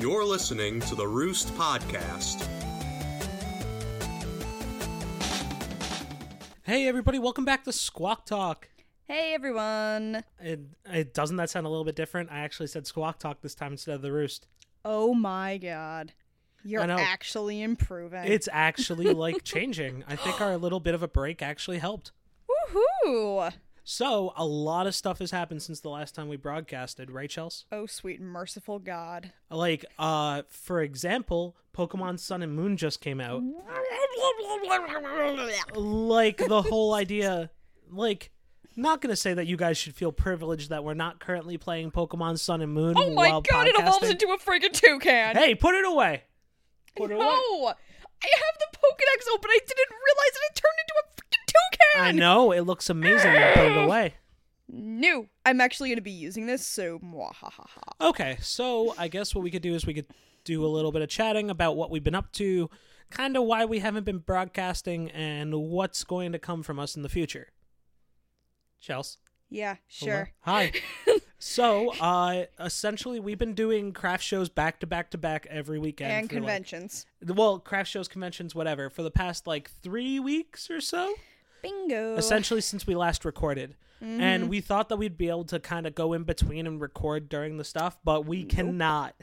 You're listening to the Roost Podcast. Hey everybody, welcome back to Squawk Talk. Hey everyone. It, it doesn't that sound a little bit different? I actually said Squawk Talk this time instead of the Roost. Oh my god. You're I know. actually improving. It's actually like changing. I think our little bit of a break actually helped. woohoo. So a lot of stuff has happened since the last time we broadcasted, right, Chels? Oh sweet merciful god. Like, uh, for example, Pokemon Sun and Moon just came out. Like the whole idea, like, not gonna say that you guys should feel privileged that we're not currently playing Pokemon Sun and Moon. Oh my god, it evolves into a freaking toucan. Hey, put it away. Put it no. away. I have the Pokedex open. I didn't realize that it turned into a toucan. I know it looks amazing. Now put it away. No. I'm actually going to be using this, so mwahaha. Okay, so I guess what we could do is we could do a little bit of chatting about what we've been up to, kind of why we haven't been broadcasting, and what's going to come from us in the future. Chels. Yeah, hello? sure. Hi. so, uh, essentially, we've been doing craft shows back to back to back every weekend. And for, like- conventions. well, craft shows, conventions, whatever, for the past like three weeks or so. Bingo. essentially since we last recorded. Mm-hmm. And we thought that we'd be able to kind of go in between and record during the stuff, but we cannot.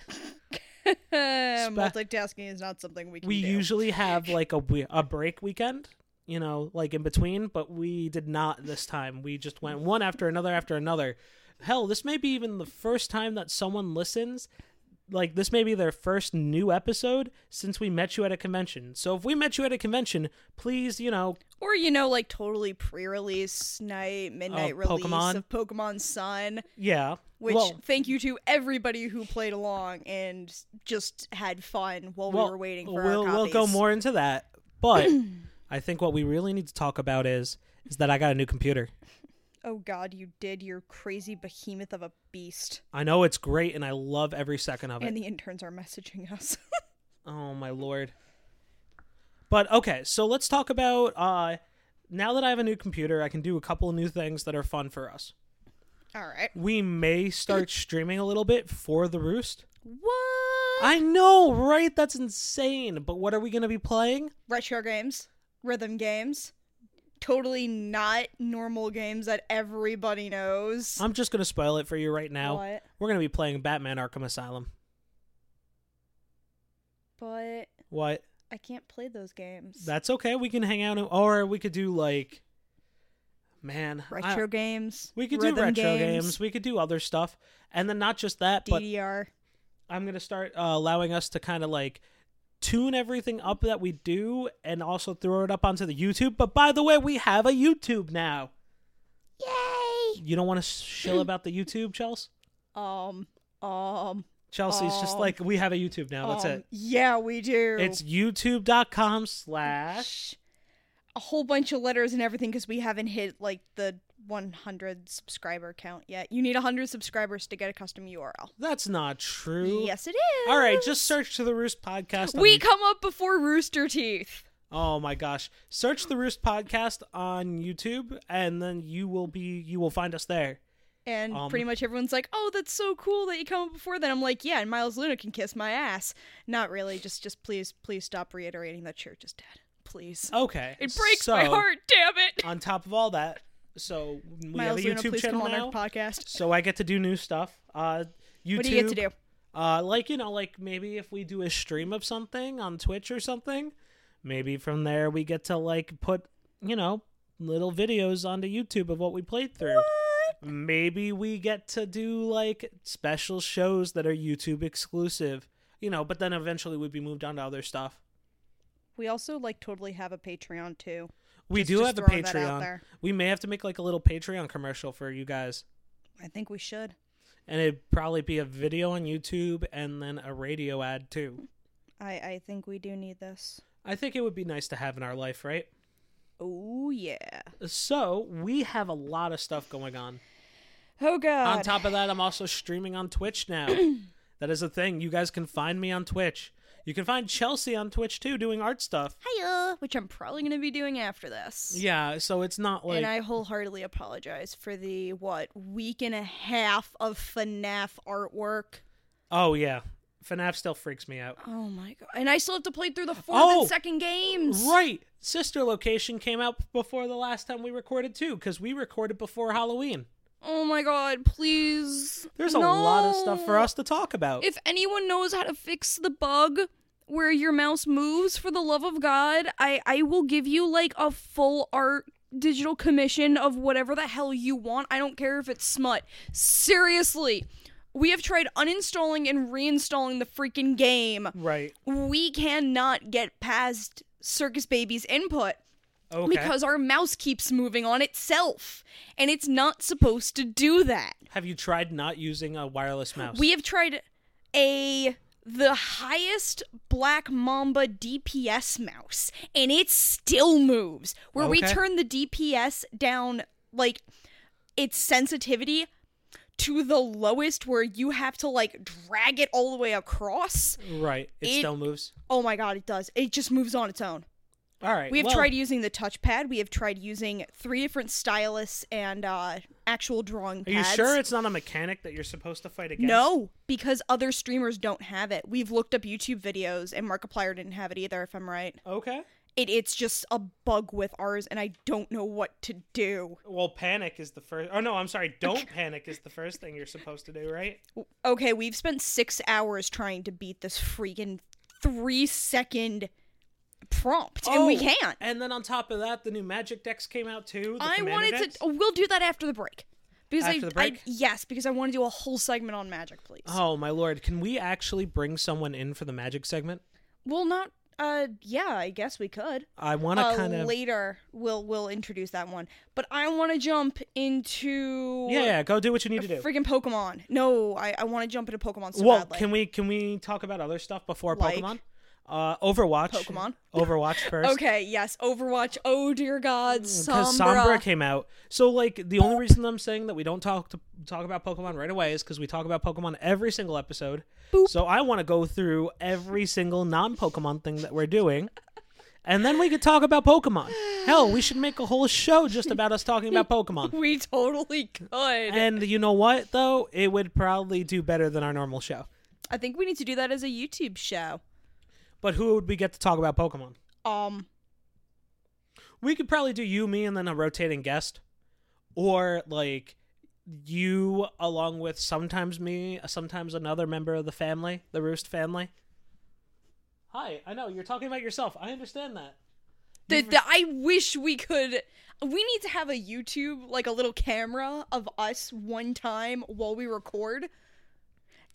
Multitasking is not something we can We do. usually have like a a break weekend, you know, like in between, but we did not this time. We just went one after another after another. Hell, this may be even the first time that someone listens. Like this may be their first new episode since we met you at a convention. So if we met you at a convention, please, you know, Or you know, like totally pre-release night, midnight Of release Pokemon? of Pokemon Sun. yeah. Which well, thank you to everybody who played along and just had fun while well, we were waiting for we'll, we'll go more into that but i think what we really need to talk about is is that i got a new computer Oh God, you did! You're crazy behemoth of a beast. i know it's great and i love every second of it And the interns are messaging us. oh my lord but okay so let's talk about uh now that i have a new computer i can do a couple of new things that are fun for us All right. we may start streaming a little bit for the roost What? i know right that's insane but what are we going to be playing Retro games, rhythm games, totally not normal games that everybody knows. i'm just going to spoil it for you right now What? we're going to be playing batman arkham asylum But what I can't play those games. That's okay. We can hang out, and- or we could do like, man, I- retro games. we could do retro games, games. We could do other stuff, and then not just that, but DDR. I'm gonna start uh, allowing us to kind of like tune everything up that we do, and also throw it up onto the YouTube. But by the way, we have a YouTube now. Yay! You don't want to shill about the YouTube, Chelsea? Um, um, Chelsea, it's just Um, like we have a YouTube now. That's um, it. Yeah, we do. It's youtube.com slash. a whole bunch of letters and everything because we haven't hit like the 100 subscriber count yet. You need 100 subscribers to get a custom URL. That's not true. Yes, it is. All right, just search to the Roost Podcast. on we come up before Rooster Teeth. Oh my gosh. Search the Roost podcast on YouTube and then you will be you will find us there. And Um, pretty much everyone's like, "Oh, that's so cool that you come up before." Then I'm like, "Yeah, and Miles Luna can kiss my ass." Not really. Just, just please, please stop reiterating that church is dead. Please. Okay. it breaks so, my heart. Damn it. On top of all that, so we Miles have a Luna, YouTube please channel come on now. our podcast. So I get to do new stuff. Uh YouTube What do you get to do? Uh like you know, like maybe if we do a stream of something on Twitch or something, maybe from there we get to like put, you know, little videos onto YouTube of what we played through. What? maybe we get to do like special shows that are YouTube exclusive, you know, but then eventually we'd be moved on to other stuff. We also like totally have a Patreon too. We Just- do just have a throwing that out Patreon. We may have to make like a little Patreon commercial for you guys. I think we should. And it'd probably be a video on YouTube and then a radio ad too. I I think we do need this. I think it would be nice to have in our life, right? Oh yeah. So we have a lot of stuff going on. Oh god. On top of that, I'm also streaming on Twitch now. that is a thing. You guys can find me on Twitch. You can find Chelsea on Twitch too, doing art stuff. Hiya, which I'm probably going to be doing after this. Yeah, so it's not like and I wholeheartedly apologize for the what week and a half of FNAF artwork. oh yeah, FNAF still freaks me out. Oh my god! And I still have to play through the fourth Oh, and second games. Right. Sister Location came out before the last time we recorded too, because we recorded before Halloween. Oh my god! Please. There's a lot of stuff for us to talk about. If anyone knows how to fix the bug where your mouse moves, for the love of God, I I will give you like a full art digital commission of whatever the hell you want. I don't care if it's smut. Seriously. We have tried uninstalling and reinstalling the freaking game. right. We cannot get past Circus Baby's input Okay. because our mouse keeps moving on itself. And it's not supposed to do that. Have you tried not using a wireless mouse? We have tried a the highest Black Mamba DPS mouse, and it still moves. Where we turn the DPS down, like its sensitivity to the lowest, where you have to like drag it all the way across. right. It, It- still moves. Oh my god, it does. It just moves on its own. All right. We have well, tried using the touchpad. We have tried using three different stylus and uh, actual drawing Are you sure it's not a mechanic that you're supposed to fight against? No, because other streamers don't have it. We've looked up YouTube videos, and Markiplier didn't have it either, if I'm right. Okay. It, it's just a bug with ours, and I don't know what to do. Well, panic is the first. Oh no, I'm sorry. Don't panic is the first thing you're supposed to do, right? Okay, we've spent six hours trying to beat this freaking three second prompt, and we Oh, can't. And then on top of that, the new Magic decks came out too. the I wanted decks. to. We'll do that after the break. Because After I, the break? I yes, because I want to do a whole segment on magic, please. Oh my lord! Can we actually bring someone in for the Magic segment? well, not. Uh, yeah, I guess we could. I want to uh, kind of. later we'll we'll introduce that one. But I want to jump into Yeah, yeah, go do what you need to do. freaking Pokemon. No, I, I want to jump into Pokemon so well, badly. can we can we talk about other stuff before Like? Pokemon? Uh, Overwatch. Pokemon? Overwatch first. Okay, yes, Overwatch. Oh dear God, Because Sombra. Sombra came out, so like the only reason I'm saying that we don't talk to talk about Pokemon right away is because we talk about Pokemon every single episode. Boop. So I want to go through every single non-Pokemon thing that we're doing, and then we could talk about Pokemon. Hell, we should make a whole show just about us talking about Pokemon. we totally could. And you know what though, it would probably do better than our normal show. I think we need to do that as a YouTube show. But who would we get to talk about Pokemon? Um, We could probably do you, me, and then a rotating guest, or like you along with sometimes me, sometimes another member of the family, the Roost family. Hi, I know you're talking about yourself. I understand that. the, the, I wish we could. We need to have a YouTube, like a little camera of us one time while we record.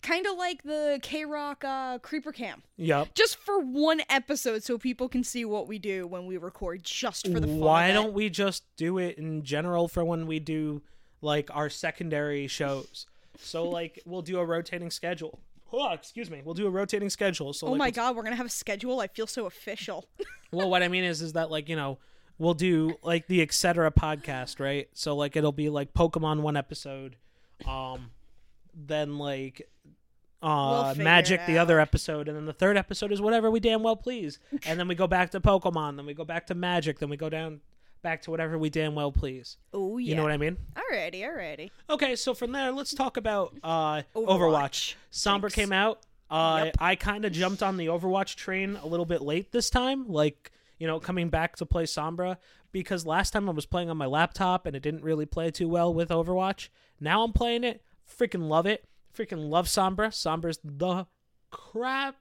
Kind of like the K Rock uh, Creeper Cam. Yep. just for one episode so people can see what we do when we record just for the fun Why don't we just do it in general for when we do like our secondary shows? So like we'll do a rotating schedule. Oh, excuse me. We'll do a rotating schedule. So oh like, my god we're gonna have a schedule i feel so official Well, what I mean is, is that like you know, we'll do like the etc. podcast, right? So like it'll be like Pokemon one episode, um, then like uh figure Magic the other episode, and then the third episode is whatever we damn well please, and then we go back to Pokemon, then we go back to Magic, then we go down back to whatever we damn well please. oh yeah You know what I mean? alrighty alrighty Okay, so from there, let's talk about uh, Overwatch. Overwatch. Sombra Thanks. came out. Uh, Yep. I kind of jumped on the Overwatch train a little bit late this time, like you know, coming back to play Sombra because last time I was playing on my laptop and it didn't really play too well with Overwatch. Now I'm playing it, freaking love it, freaking love Sombra. Sombra's the crap,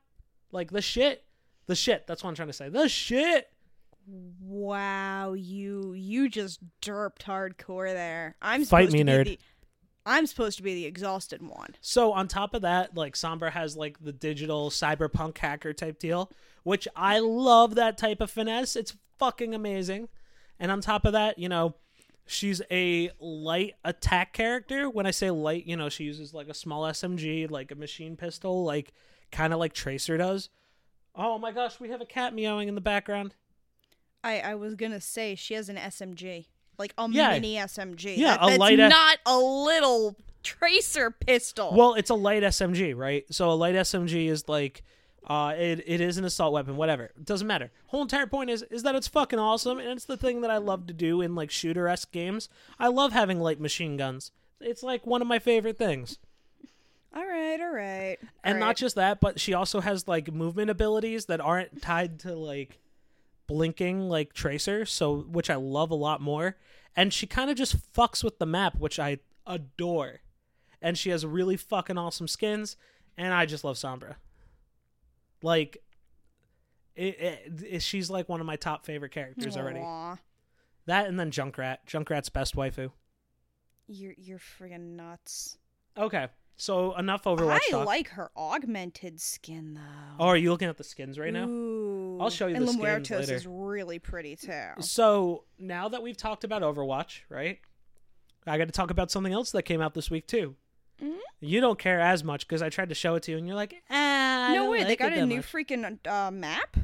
like the shit, the shit. That's what I'm trying to say. The shit. wow you you just derped hardcore there i'm Fight supposed me, to be nerd. the i'm supposed to be the exhausted one So on top of that, like Sombra has like the digital cyberpunk hacker type deal, which I love that type of finesse. It's fucking amazing. And on top of that, you know, she's a light attack character. When I say light, you know, she uses like a small SMG, like a machine pistol, like kind of like Tracer does. Oh my gosh, we have a cat meowing in the background. i i was gonna say she has an smg like a Yeah. mini smg Yeah, That- a that's light not a little tracer pistol Well, it's a light SMG, right? So a light SMG is like uh it, it is an assault weapon, whatever. It doesn't matter. Whole entire point is is that it's fucking awesome and it's the thing that I love to do in like shooter esque games. I love having light machine guns. It's like one of my favorite things. All right, all right. and all not just that, but she also has like movement abilities that aren't tied to like blinking like Tracer, so which I love a lot more. And she kind of just fucks with the map, which I adore. And she has really fucking awesome skins, and I just love Sombra. Like, it, it, it- she's like one of my top favorite characters already. That and then Junkrat. Junkrat's best waifu. you're you're friggin' nuts. Okay, so enough Overwatch I talk. like her augmented skin though. oh, are you looking at the skins right now? Ooh. I'll show you and the skins later. is really pretty too. So now that we've talked about Overwatch, right? I got to talk about something else that came out this week too. Mhm. You don't care as much because I tried to show it to you, and you're like. I no way, they got a new much." freaking uh, map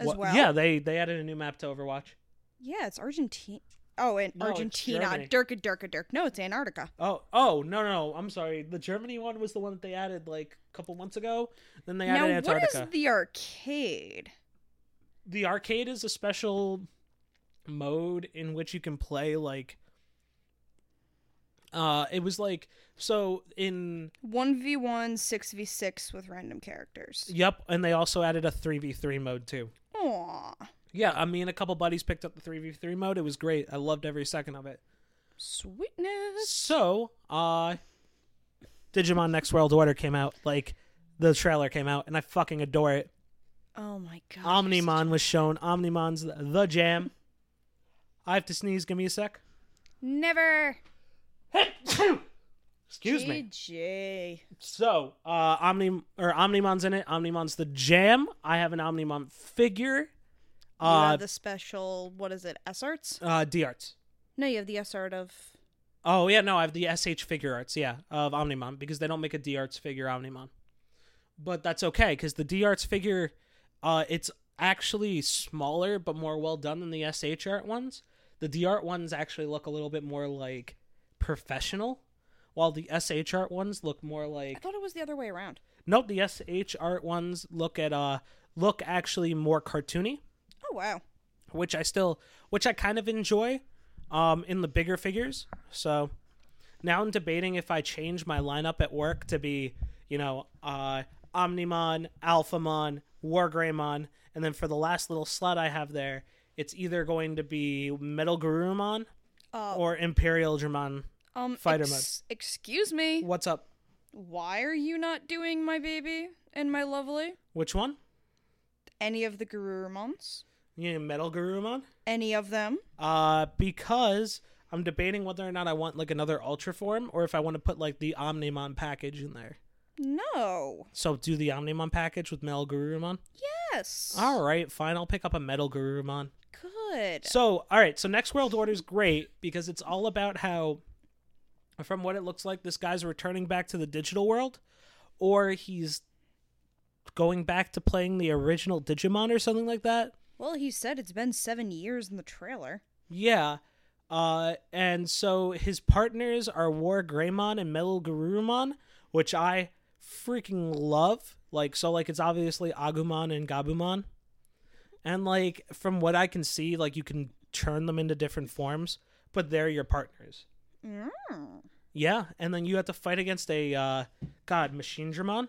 as What- well. Yeah, they they added a new map to Overwatch. Yeah, it's Argentina. Oh, and No, Argentina. Durka, Durka, Durk. No, it's Antarctica. Oh, oh no, no, no, I'm sorry. The Germany one was the one that they added like a couple months ago. Then they added what Antarctica. is the arcade? the arcade is a special mode in which you can play like uh it was like so in 1v1, 6v6 with random characters. yep and they also added a 3v3 mode too. Aw, yeah i mean a couple buddies picked up the 3v3 mode. It was great. I loved every second of it. Sweetness. so uh digimon next world order came out like the trailer came out and i fucking adore it. Oh my god. omnimon was shown. Omnimon's the jam. I have to sneeze. Give me a sec. Never. Excuse me GG. So, uh, Omni or Omnimon's in it. Omnimon's the jam. I have an Omnimon figure. You Uh, have the special, what is it, S arts? uh, D arts. No, you have the S art of. Oh yeah, no, I have the SH figure arts. Yeah, of Omnimon because they don't make a D arts figure Omnimon. But that's okay because the D arts figure, uh, it's actually smaller but more well done than the SH art ones. The D art ones actually look a little bit more like professional, while the SH art ones look more like. I thought it was the other way around. Nope, the SH art ones look at uh look actually more cartoony, Oh, wow. which I still which I kind of enjoy um in the bigger figures. So now I'm debating if I change my lineup at work to be, you know, uh Omnimon, Alphamon, Wargreymon, and then for the last little slot I have there, it's either going to be Metal Garurumon Uh, or Imperial German um, fighter ex- Excuse me. What's up? Why are you not doing my baby and my lovely? Which one? Any of the Garurumons? You mean Metal Garurumon? Any of them? Uh, because I'm debating whether or not I want like another Ultra form or if I want to put like the Omnimon package in there. No. So do the Omnimon package with Metal Garurumon. Yes. All right, fine. I'll pick up a Metal Garurumon. Good. So, all right. So next World Order is great because it's all about how, from what it looks like, this guy's returning back to the digital world, or he's going back to playing the original Digimon or something like that. Well, he said it's been seven years in the trailer. Yeah. Uh, and so his partners are WarGreymon and Metal Garurumon, which I freaking love. Like, so, like, it's obviously Agumon and Gabumon. And, like, from what I can see, like, you can turn them into different forms, but they're your partners. Mm. Yeah. And then you have to fight against a, uh, God, Machinedramon?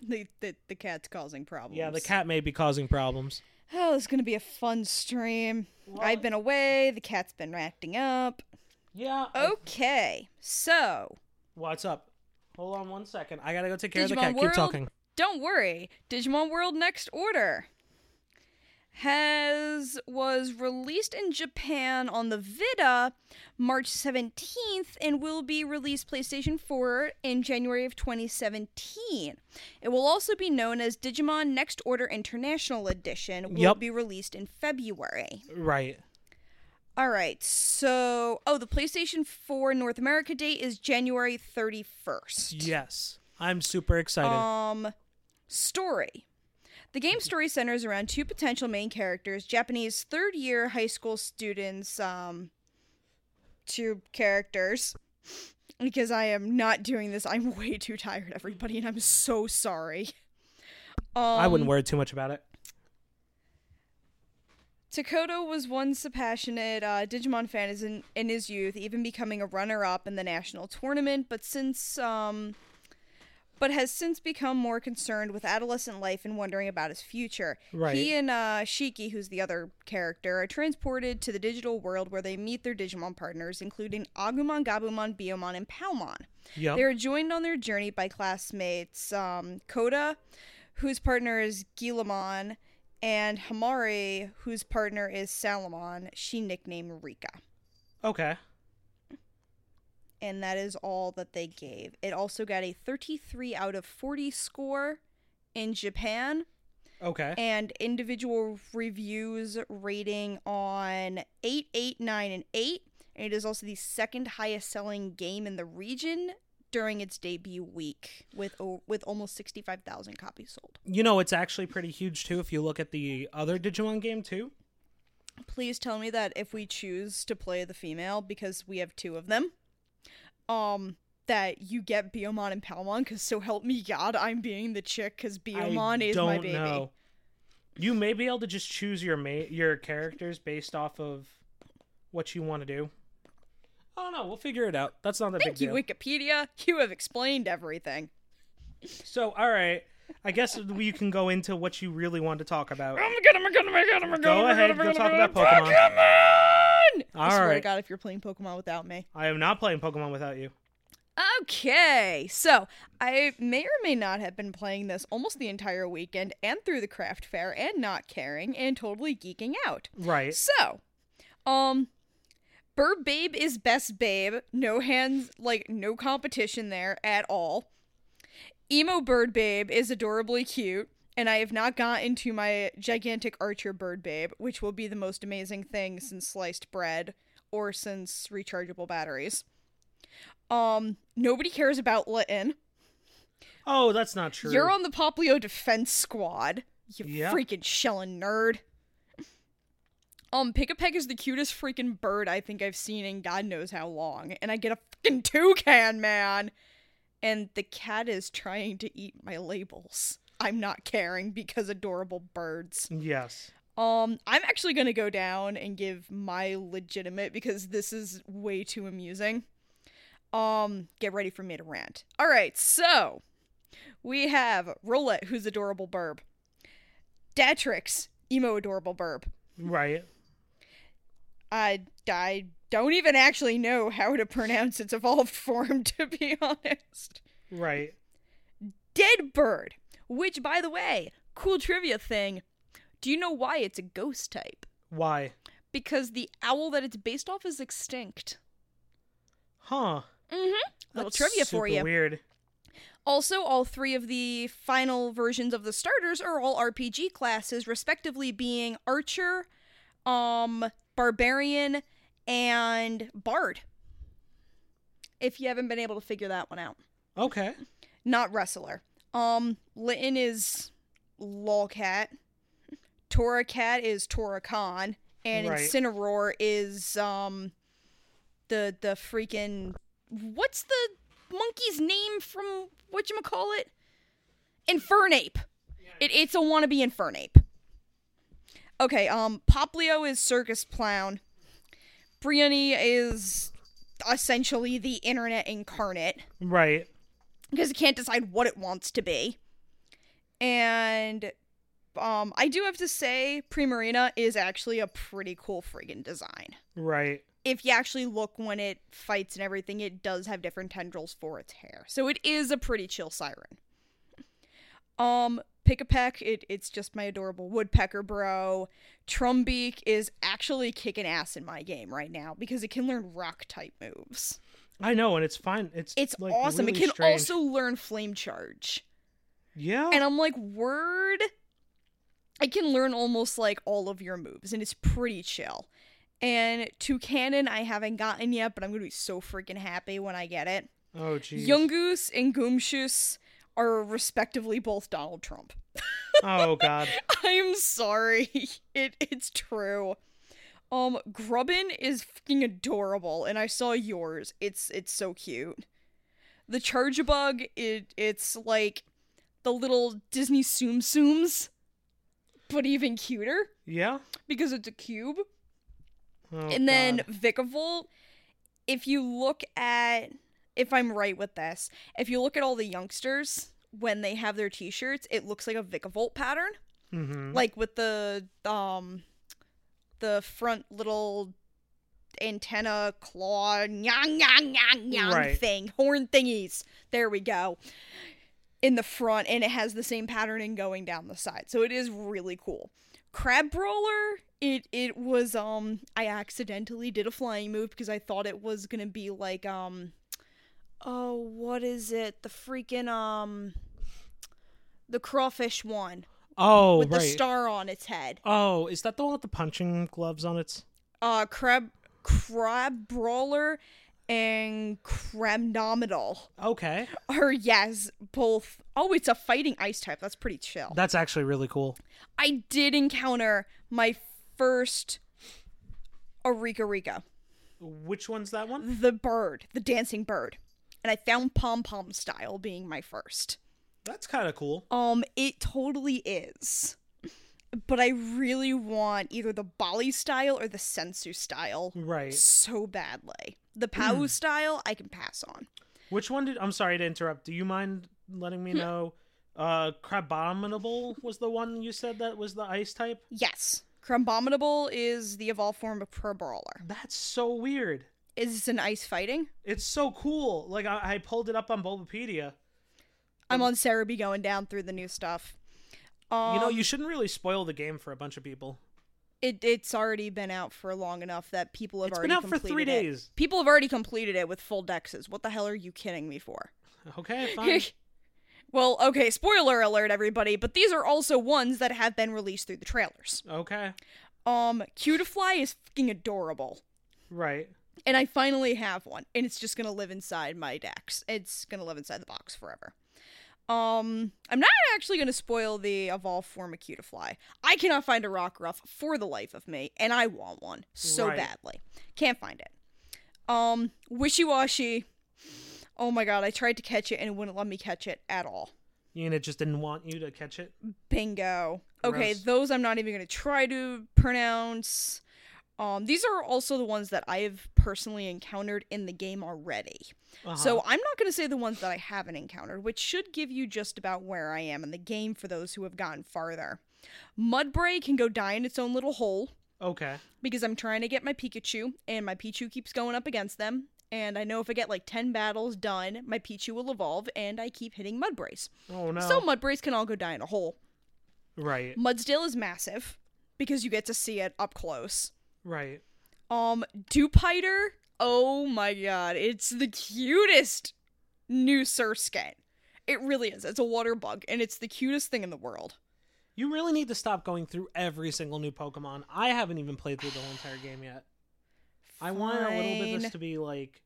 The, the the cat's causing problems. Yeah, the cat may be causing problems. Oh, it's gonna be a fun stream. I've been away. The cat's been acting up. Yeah. Okay, so What's up? Hold on one second. I gotta go take care of the cat. World Keep talking. don't worry. Digimon World Next Order has was released in Japan on the Vita March 17th and will be released PlayStation 4 in January of 2017. It will also be known as Digimon Next Order International Edition will Yep. be released in February. Right. All right. So, oh, the PlayStation 4 North America date is January 31st. Yes. I'm super excited. Um, story. The game story centers around two potential main characters, Japanese third year high school students, um, two characters. Because I am not doing this. I'm way too tired, everybody, and I'm so sorry. Um, I wouldn't worry too much about it. Takuto was once a passionate uh, Digimon fan in, in his youth, even becoming a runner up in the national tournament. But since um, but has since become more concerned with adolescent life and wondering about his future. Right. He and uh, Shiki, who's the other character, are transported to the digital world where they meet their Digimon partners, including Agumon, Gabumon, Biyomon, and Palmon. Yep. They are joined on their journey by classmates um, Kouta, whose partner is Guilmon, and Himari, whose partner is Salamon. She nicknamed Rika. Okay. And that is all that they gave. It also got a 33 out of 40 score in Japan, Okay. and individual reviews rating on 8, 8, 9, and 8. And it is also the second highest selling game in the region during its debut week with o- with almost 65,000 copies sold. You know, it's actually pretty huge too if you look at the other Digimon game too. Please tell me that if we choose to play the female because we have two of them, um that you get Biyomon and Palmon cuz so help me god I'm being the chick cuz Biyomon I is don't my baby. know. You may be able to just choose your ma- your characters based off of what you want to do. I don't know. We'll figure it out. That's not a Thank big you deal. Wikipedia. You have explained everything. So, all right. I guess we can go into what you really want to talk about. Oh my god, oh my god, oh my god, oh my god. Go my ahead, God, my go talk oh about God, Pokemon. Pokemon! I All swear to god if you're playing Pokemon without me. I am not playing Pokemon without you. Okay, so I may or may not have been playing this almost the entire weekend and through the craft fair and not caring and totally geeking out. Right. So, um, Bird Babe is best babe. No hands, like, no competition there at all. Emo Bird Babe is adorably cute, and I have not gotten to my gigantic Archer Bird Babe, which will be the most amazing thing since sliced bread or since rechargeable batteries. Um, nobody cares about Litten. Oh, that's not true. You're on the Poplio Defense Squad. You Yeah. freaking shelling nerd. Um, Pikipek is the cutest freaking bird I think I've seen in God knows how long. And I get a fucking toucan, man! And the cat is trying to eat my labels. I'm not caring because adorable birds. Yes. Um, I'm actually gonna go down and give my legitimate because this is way too amusing. Um, get ready for me to rant. Alright, so we have Rowlet, who's adorable burb. Dartrix, emo adorable burb. Right. I I don't even actually know how to pronounce its evolved form, to be honest. Right. Dead bird, which by the way, cool trivia thing. Do you know why it's a ghost type? Why? Because the owl that it's based off is extinct. Huh. Mm-hmm. Little trivia for you. Weird. Also, all three of the final versions of the starters are all RPG classes, respectively being Archer, um, Barbarian, and Bard. If you haven't been able to figure that one out. Okay. Not Wrestler. Um, Litten is Lolcat. Torracat is Torakan. And Right. Incineroar is, um, the, the freaking, what's the monkey's name from what you Infernape. It, it's a wannabe Infernape. Okay, um, Poplio is Circus Clown. Brionne is essentially the internet incarnate Right. Because it can't decide what it wants to be. And um, I do have to say, Primarina is actually a pretty cool friggin' design. Right. If you actually look when it fights and everything, it does have different tendrils for its hair. So it is a pretty chill siren. Um, Pikipek, it, it's just my adorable woodpecker bro. Trumbeak is actually kicking ass in my game right now because it can learn rock type moves. I know, and it's fine. It's It's like, awesome. really it can strange. also learn flame charge. Yeah. And I'm like, word? I can learn almost like all of your moves, and it's pretty chill. And Toucannon, I haven't gotten yet, but I'm gonna be so freaking happy when I get it. oh jeez. Yungoos and Gumshoos are respectively both Donald Trump. Oh god. I am sorry. It it's true. Um, Grubbin is fucking adorable, and I saw yours. It's it's so cute. The Charjabug, it it's like the little Disney Tsum Tsums, but even cuter Yeah. because it's a cube. Oh, and then God. Vikavolt, if you look at if I'm right with this, if you look at all the youngsters when they have their t-shirts, it looks like a Vikavolt pattern, Mm-hmm. like with the um the front little antenna claw yang yang yang yang Right. thing, horn thingies. There we go. In the front, and it has the same patterning going down the side, so it is really cool. Crabrawler, it it was um I accidentally did a flying move because I thought it was gonna be like um oh what is it the freaking um the crawfish one oh, with right. the star on its head. Oh, is that the one with the punching gloves on its? Uh, crab, Crabrawler, and Crabominable Okay, Or yes both. Oh, it's a fighting ice type. That's pretty chill. that's actually really cool. I did encounter my first Arika Rika, Which one's that one? the bird, the dancing bird, and I found pom pom style being my first. That's kind of cool. Um, it totally is. But I really want either the Baile style or the Sensu style Right. so badly. The Pau style, I can pass on. Which one did? I'm sorry to interrupt. Do you mind letting me know? Uh, Crabominable was the one you said that was the ice type. Yes. Crabominable is the evolved form of Pro Brawler. That's so weird. Is this an ice fighting? It's so cool. Like I, I pulled it up on Bulbapedia. I'm on Serebii going down through the new stuff. Um, you know, you shouldn't really spoil the game for a bunch of people. it, it's already been out for long enough that people have It's already been out for completed three it. days. People have already completed it with full dexes. What the hell are you kidding me for? Okay, fine. well, okay, spoiler alert, everybody, but these are also ones that have been released through the trailers. okay, Um, Cutiefly is fucking adorable. right. And I finally have one, and it's just gonna live inside my decks. It's gonna live inside the box forever. Um, I'm not actually gonna spoil the evolve form of Cutiefly. I cannot find a rock Rockruff for the life of me, and I want one so Right. badly. Can't find it. Um, Wishiwashi. Oh my god, I tried to catch it and it wouldn't let me catch it at all. And it just didn't want you to catch it. Bingo. Okay, those I'm not even going to try to pronounce. Um, these are also the ones that I've personally encountered in the game already. Uh-huh. So I'm not going to say the ones that I haven't encountered, which should give you just about where I am in the game for those who have gotten farther. Mudbray can go die in its own little hole okay, because I'm trying to get my Pikachu, and my Pichu keeps going up against them. And I know if I get like 10 battles done, my Pichu will evolve, and I keep hitting Mudbrays. oh no, So Mudbrays can all go die in a hole. right, Mudsdale is massive because you get to see it up close. right. Um, Dewpider, oh my god, it's the cutest new Surskit. It really is. It's a water bug, and it's the cutest thing in the world. You really need to stop going through every single new Pokemon. I haven't even played through the whole entire game yet. I want a little bit of this to be like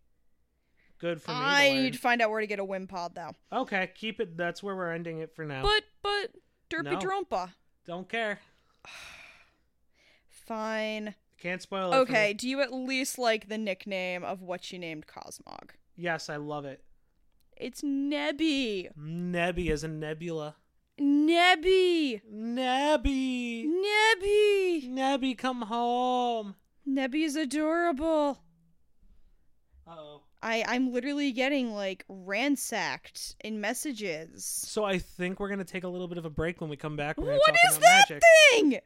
good for me. I need to find out where to get a Wimpod though. Okay, keep it. That's where we're ending it for now. But but No. Derpidrompa. Don't care. Fine. Can't spoil it. Okay, do you at least like the nickname of what she named Cosmog? Yes, I love it. It's Nebby. Nebby is a nebula. Nebby. Nebby. Nebby. Nebby, come home. Nebby is adorable. Uh oh. I I'm literally getting like ransacked in messages. So I think we're gonna take a little bit of a break when we come back. We're gonna What talk is about that magic. thing?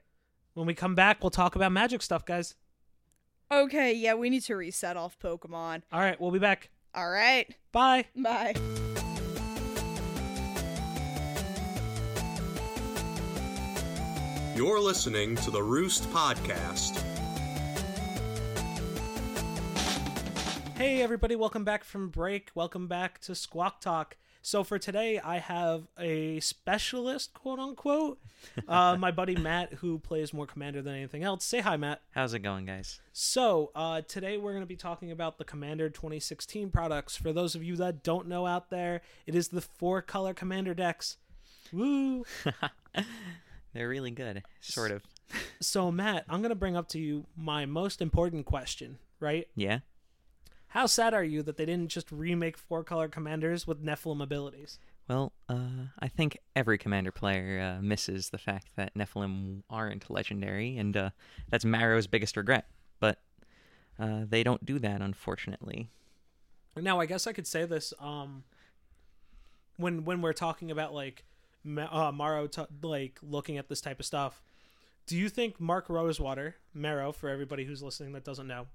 When we come back, we'll talk about magic stuff, guys. Okay, yeah, we need to reset off Pokemon. All right, we'll be back. All right, Bye. bye. You're listening to the Roost Podcast. Hey, everybody, welcome back from break. Welcome back to Squawk Talk. So, for today, I have a specialist, quote unquote, uh, my buddy Matt, who plays more Commander than anything else. Say hi, Matt. How's it going, guys? So, uh, today we're going to be talking about the Commander 2016 products. For those of you that don't know out there, it is the four color Commander decks. Woo! They're really good, sort of. So, Matt, I'm going to bring up to you my most important question, right? Yeah. How sad are you that they didn't just remake four color commanders with Nephilim abilities? Well, uh, I think every commander player uh, misses the fact that Nephilim aren't legendary, and uh, that's Maro's biggest regret. But uh, they don't do that, unfortunately. Now, I guess I could say this um when when we're talking about like Ma- uh, Maro t- like looking at this type of stuff. Do you think Mark Rosewater, Marrow for everybody who's listening that doesn't know,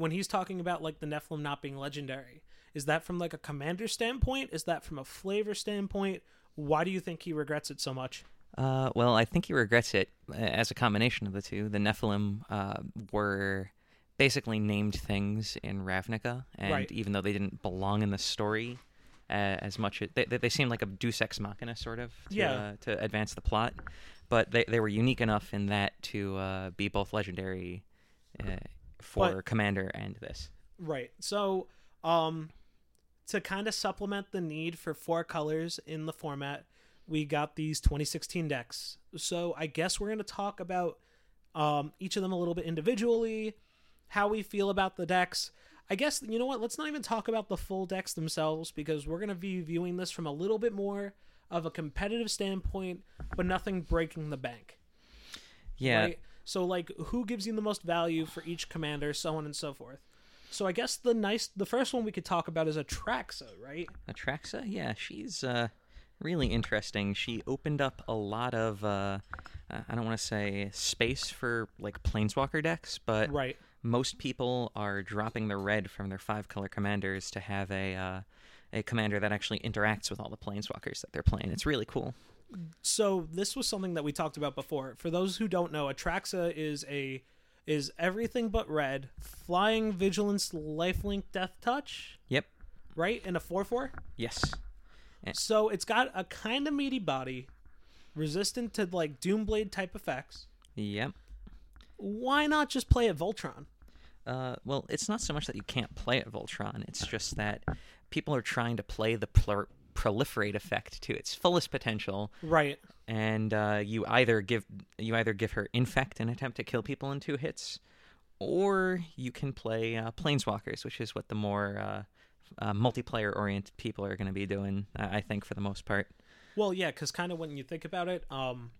when he's talking about like the Nephilim not being legendary, is that from like a commander standpoint? Is that from a flavor standpoint? Why do you think he regrets it so much? Uh, well, I think he regrets it uh, as a combination of the two. The Nephilim uh, were basically named things in Ravnica, and Right. even though they didn't belong in the story uh, as much, they, they, they seemed like a Deus Ex Machina sort of to, Yeah. uh, to advance the plot. But they, they were unique enough in that to uh, be both legendary uh, for But- Commander and this. Right. So, um, to kind of supplement the need for four colors in the format, we got these 2016 decks. So I guess we're going to talk about um, each of them a little bit individually, how we feel about the decks. I guess you know what? Let's not even talk about the full decks themselves because we're going to be viewing this from a little bit more of a competitive standpoint, but nothing breaking the bank. Yeah, Right? So like who gives you the most value for each commander, so on and so forth. So I guess the nice the first one we could talk about is Atraxa, right? Atraxa, yeah, she's uh, really interesting. She opened up a lot of, uh, I don't want to say space for like planeswalker decks, but Right. most people are dropping the red from their five color commanders to have a uh, a commander that actually interacts with all the planeswalkers that they're playing. It's really cool. So this was something that we talked about before. For those who don't know, Atraxa is a is everything but red, flying vigilance, lifelink, death touch, Yep. right? In a four four. Yes. So it's got a kind of meaty body, resistant to like Doomblade type effects. Yep. Why not just play at Voltron? Uh, well, it's not so much that you can't play at Voltron. It's just that people are trying to play the plur- proliferate effect to its fullest potential, Right. and uh, you either give you either give her infect and attempt to kill people in two hits, or you can play uh, planeswalkers, which is what the more uh, uh, multiplayer oriented people are going to be doing. I I think for the most part. Well, yeah, because kind of when you think about it, um,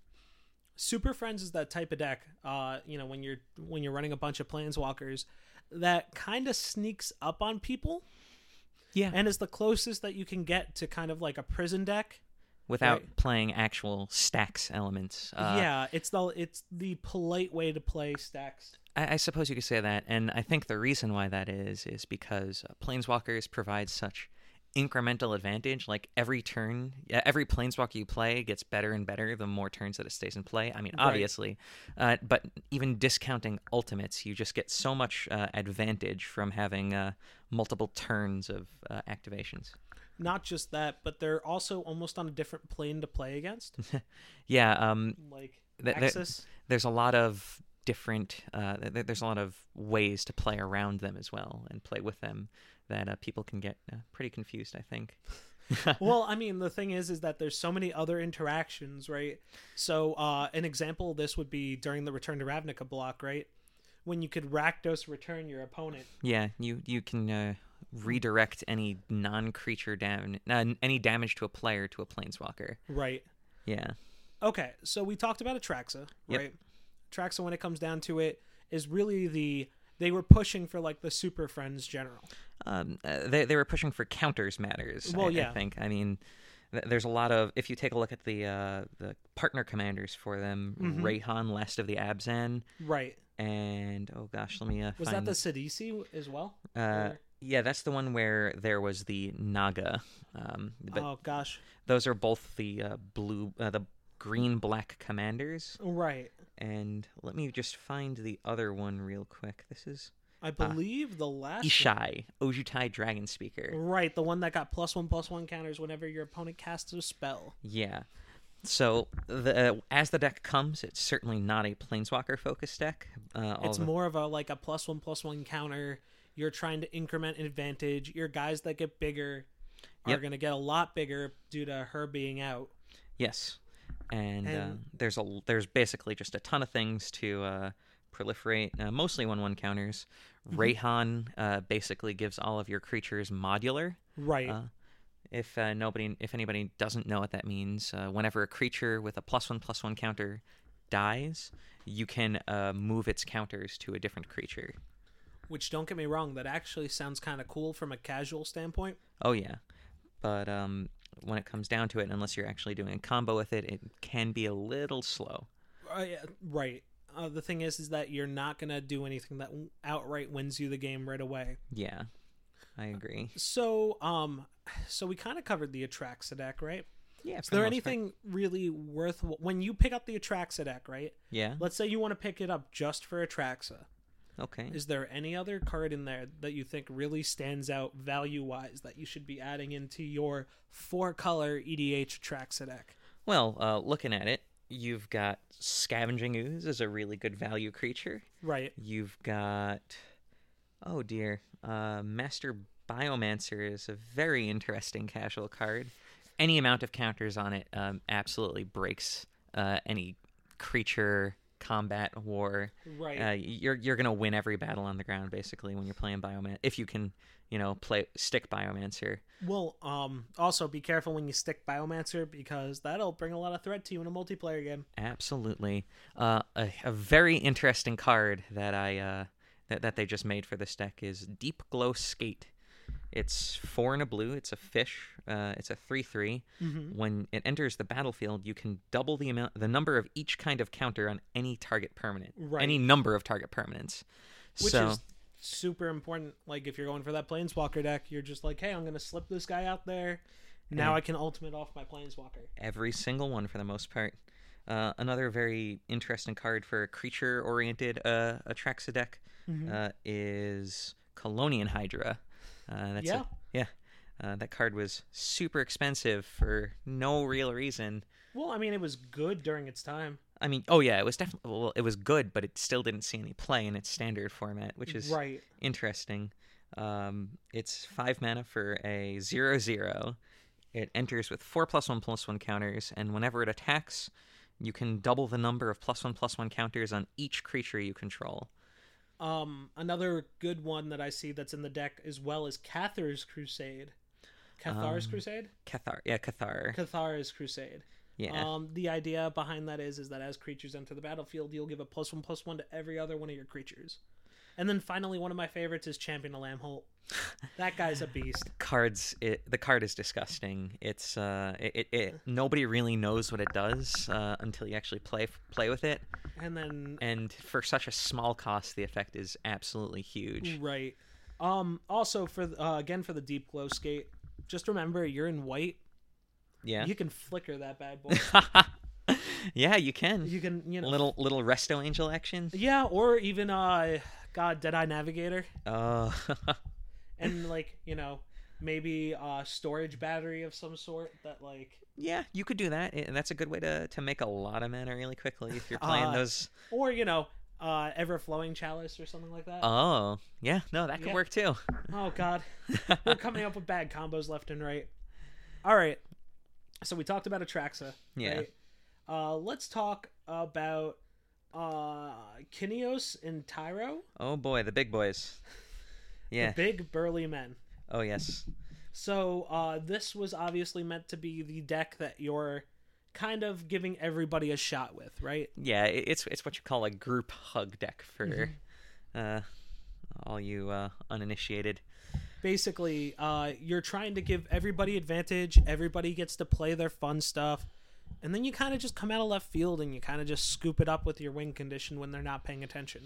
Super Friends is that type of deck. Uh, you know, when you're when you're running a bunch of planeswalkers, that kind of sneaks up on people Yeah, and is the closest that you can get to kind of like a prison deck. without right. playing actual stacks elements. Uh, yeah, it's the it's the polite way to play stacks. I, I suppose you could say that, and I think the reason why that is is because uh, planeswalkers provide such incremental advantage. Like every turn, every planeswalker you play gets better and better the more turns that it stays in play. I mean, Right. obviously, uh, but even discounting ultimates, you just get so much uh, advantage from having uh, multiple turns of uh, activations. Not just that, but they're also almost on a different plane to play against. Yeah, um, Like Th- th- Axis. there's a lot of different uh, th- there's a lot of ways to play around them as well and play with them that uh, people can get uh, pretty confused i think well, I mean, the thing is, is that there's so many other interactions, right? So, uh, an example of this would be during the Return to Ravnica block, right? When you could Rakdos return your opponent. yeah you you can uh, redirect any non-creature damage uh, any damage to a player to a planeswalker Right. yeah Okay, so we talked about Atraxa, Yep. right? Atraxa, when it comes down to it, is really the they were pushing for like the Super Friends general. um, uh, they, they were pushing for counters matters Well, I, yeah. I think i mean th- there's a lot of if you take a look at the uh, the partner commanders for them Mhm. Reyhan last of the Abzan Right. and oh gosh let me uh, Was that the Sidisi as well? Uh, yeah, that's the one where there was the Naga. Um, oh gosh. those are both the uh, blue, uh, the green black commanders. Right. And let me just find the other one real quick. This is I believe the last one- Ishai, Ojutai Dragon Speaker. Right, the one that got plus one plus one counters whenever your opponent casts a spell. Yeah. So the uh, as the deck comes, it's certainly not a planeswalker focused deck. Uh, It's although- more of a like a plus one plus one counter. You're trying to increment advantage. Your guys that get bigger are Yep. going to get a lot bigger due to her being out. Yes, and, uh, there's a there's basically just a ton of things to uh, proliferate. Uh, mostly one one counters. Mm-hmm. Reyhan uh, basically gives all of your creatures modular. Right. Uh, if uh, nobody, if anybody doesn't know what that means, uh, whenever a creature with a plus one plus one counter dies, you can uh, move its counters to a different creature. Which don't get me wrong, that actually sounds kind of cool from a casual standpoint. Oh yeah, but um, when it comes down to it, unless you're actually doing a combo with it, it can be a little slow. Uh, yeah, right. Uh, the thing is, is that you're not gonna do anything that outright wins you the game right away. Yeah, I agree. So, um, so we kind of covered the Atraxa deck, right? Yeah. Is there anything really worth when you pick up the Atraxa deck, right? Yeah. Let's say you want to pick it up just for Atraxa. Okay. Is there any other card in there that you think really stands out value wise that you should be adding into your four color EDH Atraxa deck? Well, uh, looking at it, you've got Scavenging Ooze as a really good value creature. Right. You've got, oh dear, uh, Master Biomancer is a very interesting casual card. Any amount of counters on it um, absolutely breaks uh, any creature combat war. Right. Uh, you're you're gonna win every battle on the ground basically when you're playing Bioman. If you can, you know, play stick Biomancer. Well, um, also be careful when you stick Biomancer because that'll bring a lot of threat to you in a multiplayer game. Absolutely. Uh, a, a very interesting card that I uh, that that they just made for this deck is Deepglow Skate. It's four and a blue. It's a fish. Uh, it's a three-three. When it enters the battlefield, you can double the amount, the number of each kind of counter on any target permanent. Right. Any number of target permanents. Which so is super important. Like if you're going for that Planeswalker deck, you're just like, hey, I'm gonna slip this guy out there. Now I can ultimate off my Planeswalker. every single one for the most part. Uh, another very interesting card for a creature-oriented uh, Atraxa deck Mm-hmm. uh, is Kalonian Hydra. Uh, that's a- Yeah. yeah. Uh, that card was super expensive for no real reason. Well, I mean, it was good during its time. I mean, oh yeah, it was definitely well, it was good, but it still didn't see any play in its standard format, which is right. interesting. Um, it's five mana for a zero zero. It enters with four plus one plus one counters, and whenever it attacks, you can double the number of plus one plus one counters on each creature you control. Um, another good one that I see that's in the deck as well is Cathar's Crusade. Cathar's Um, Crusade. Cathar, yeah, Cathar, Cathar's Crusade. yeah, Um, the idea behind that is is that as creatures enter the battlefield, you'll give a plus one plus one to every other one of your creatures. And then finally, one of my favorites is Champion of Lambholt. That guy's a beast. cards. It, the card is disgusting. It's uh, it, it, it nobody really knows what it does uh, until you actually play play with it, And then and for such a small cost, the effect is absolutely huge. right. Um, also for uh, again for the deepglow skate, just remember you're in white. Yeah, You can flicker that bad boy. yeah, you can. you can you know little little resto angel action. yeah, or even uh, God Deadeye Navigator. Uh, and like you know maybe a storage battery of some sort that like yeah, you could do that. and That's a good way to to make a lot of mana really quickly if you're playing Uh, those. or you know uh everflowing chalice or something like that Oh, yeah, no, that could yeah. work too. oh god we're coming up with bad combos left and right all right so we talked about atraxa Yeah. right? uh let's talk about uh Kynaios and Tiro Oh boy, the big boys. Yeah. the big burly men Oh yes. So uh, this was obviously meant to be the deck that you're kind of giving everybody a shot with, right? Yeah, it's it's what you call a group hug deck for Mm-hmm. uh, all you uh, uninitiated. Basically, uh, you're trying to give everybody advantage. Everybody gets to play their fun stuff, and then you kind of just come out of left field and you kind of just scoop it up with your win condition when they're not paying attention.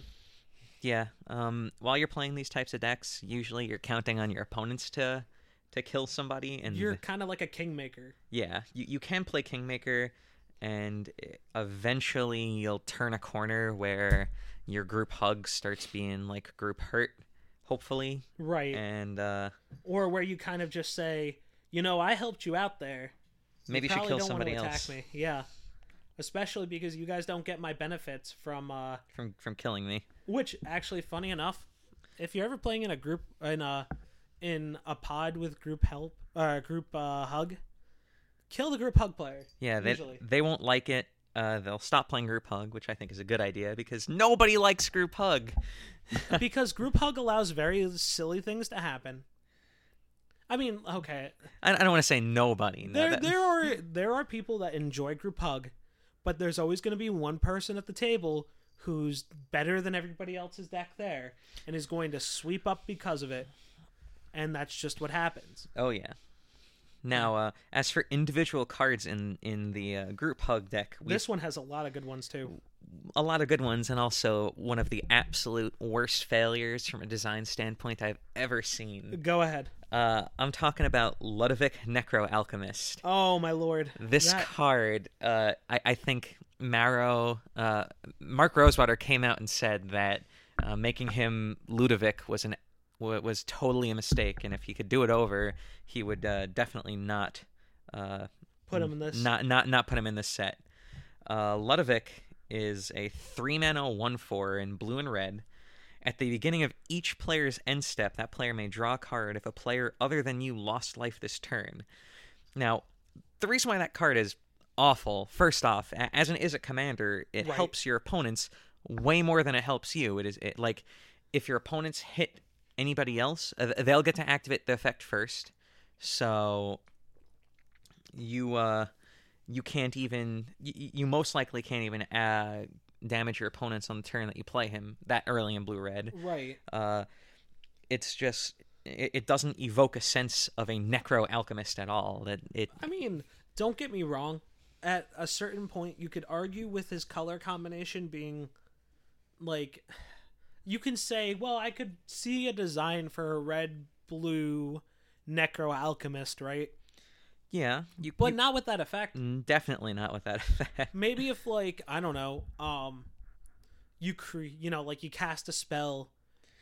Yeah. Um, while you're playing these types of decks, usually you're counting on your opponents to to kill somebody, and You're kind of like a kingmaker. yeah, you you can play Kingmaker, and eventually you'll turn a corner where your group hug starts being like group hurt, hopefully, Right. and uh, or where you kind of just say, you know, I helped you out there. maybe you should kill don't want somebody else me. Yeah. Especially because you guys don't get my benefits from uh from from killing me. Which actually funny enough, if you're ever playing in a group in a in a pod with group help uh group uh hug, kill the group hug player. Yeah, they Usually. they won't like it. Uh, they'll stop playing group hug, which I think is a good idea because nobody likes group hug. because group hug allows very silly things to happen. I mean, okay, I, I don't want to say nobody. no, there that- there are there are people that enjoy group hug, but there's always going to be one person at the table who's better than everybody else's deck there and is going to sweep up because of it. And that's just what happens. Oh yeah. Now, uh, as for individual cards in in the uh, group hug deck, we This one has a lot of good ones too. a lot of good ones, and also one of the absolute worst failures from a design standpoint I've ever seen. Go ahead. Uh, I'm talking about Ludevic Necro Alchemist. Oh my lord. This That- card, uh, I, I think Maro, uh, Mark Rosewater came out and said that uh, making him Ludevic was an was totally a mistake, and if he could do it over, he would uh, definitely not uh, put him in this. not not not put him in this set. Uh, Ludevic is a three mana one four in blue and red. At the beginning of each player's end step, that player may draw a card if a player other than you lost life this turn. Now, the reason why that card is awful, first off, as an Izzet commander, it Right. helps your opponents way more than it helps you. It is it, like if your opponents hit anybody else, uh, they'll get to activate the effect first. So you uh you can't even you, you most likely can't even uh damage your opponents on the turn that you play him that early in blue red Right. uh it's just it, it doesn't evoke a sense of a necro alchemist at all that it I mean, don't get me wrong. At a certain point, you could argue with his color combination being like, you can say, well, I could see a design for a red blue necro alchemist, right? yeah you But you- not with that effect. mm, definitely not with that effect Maybe if like I don't know, um, you cre- you know, like you cast a spell.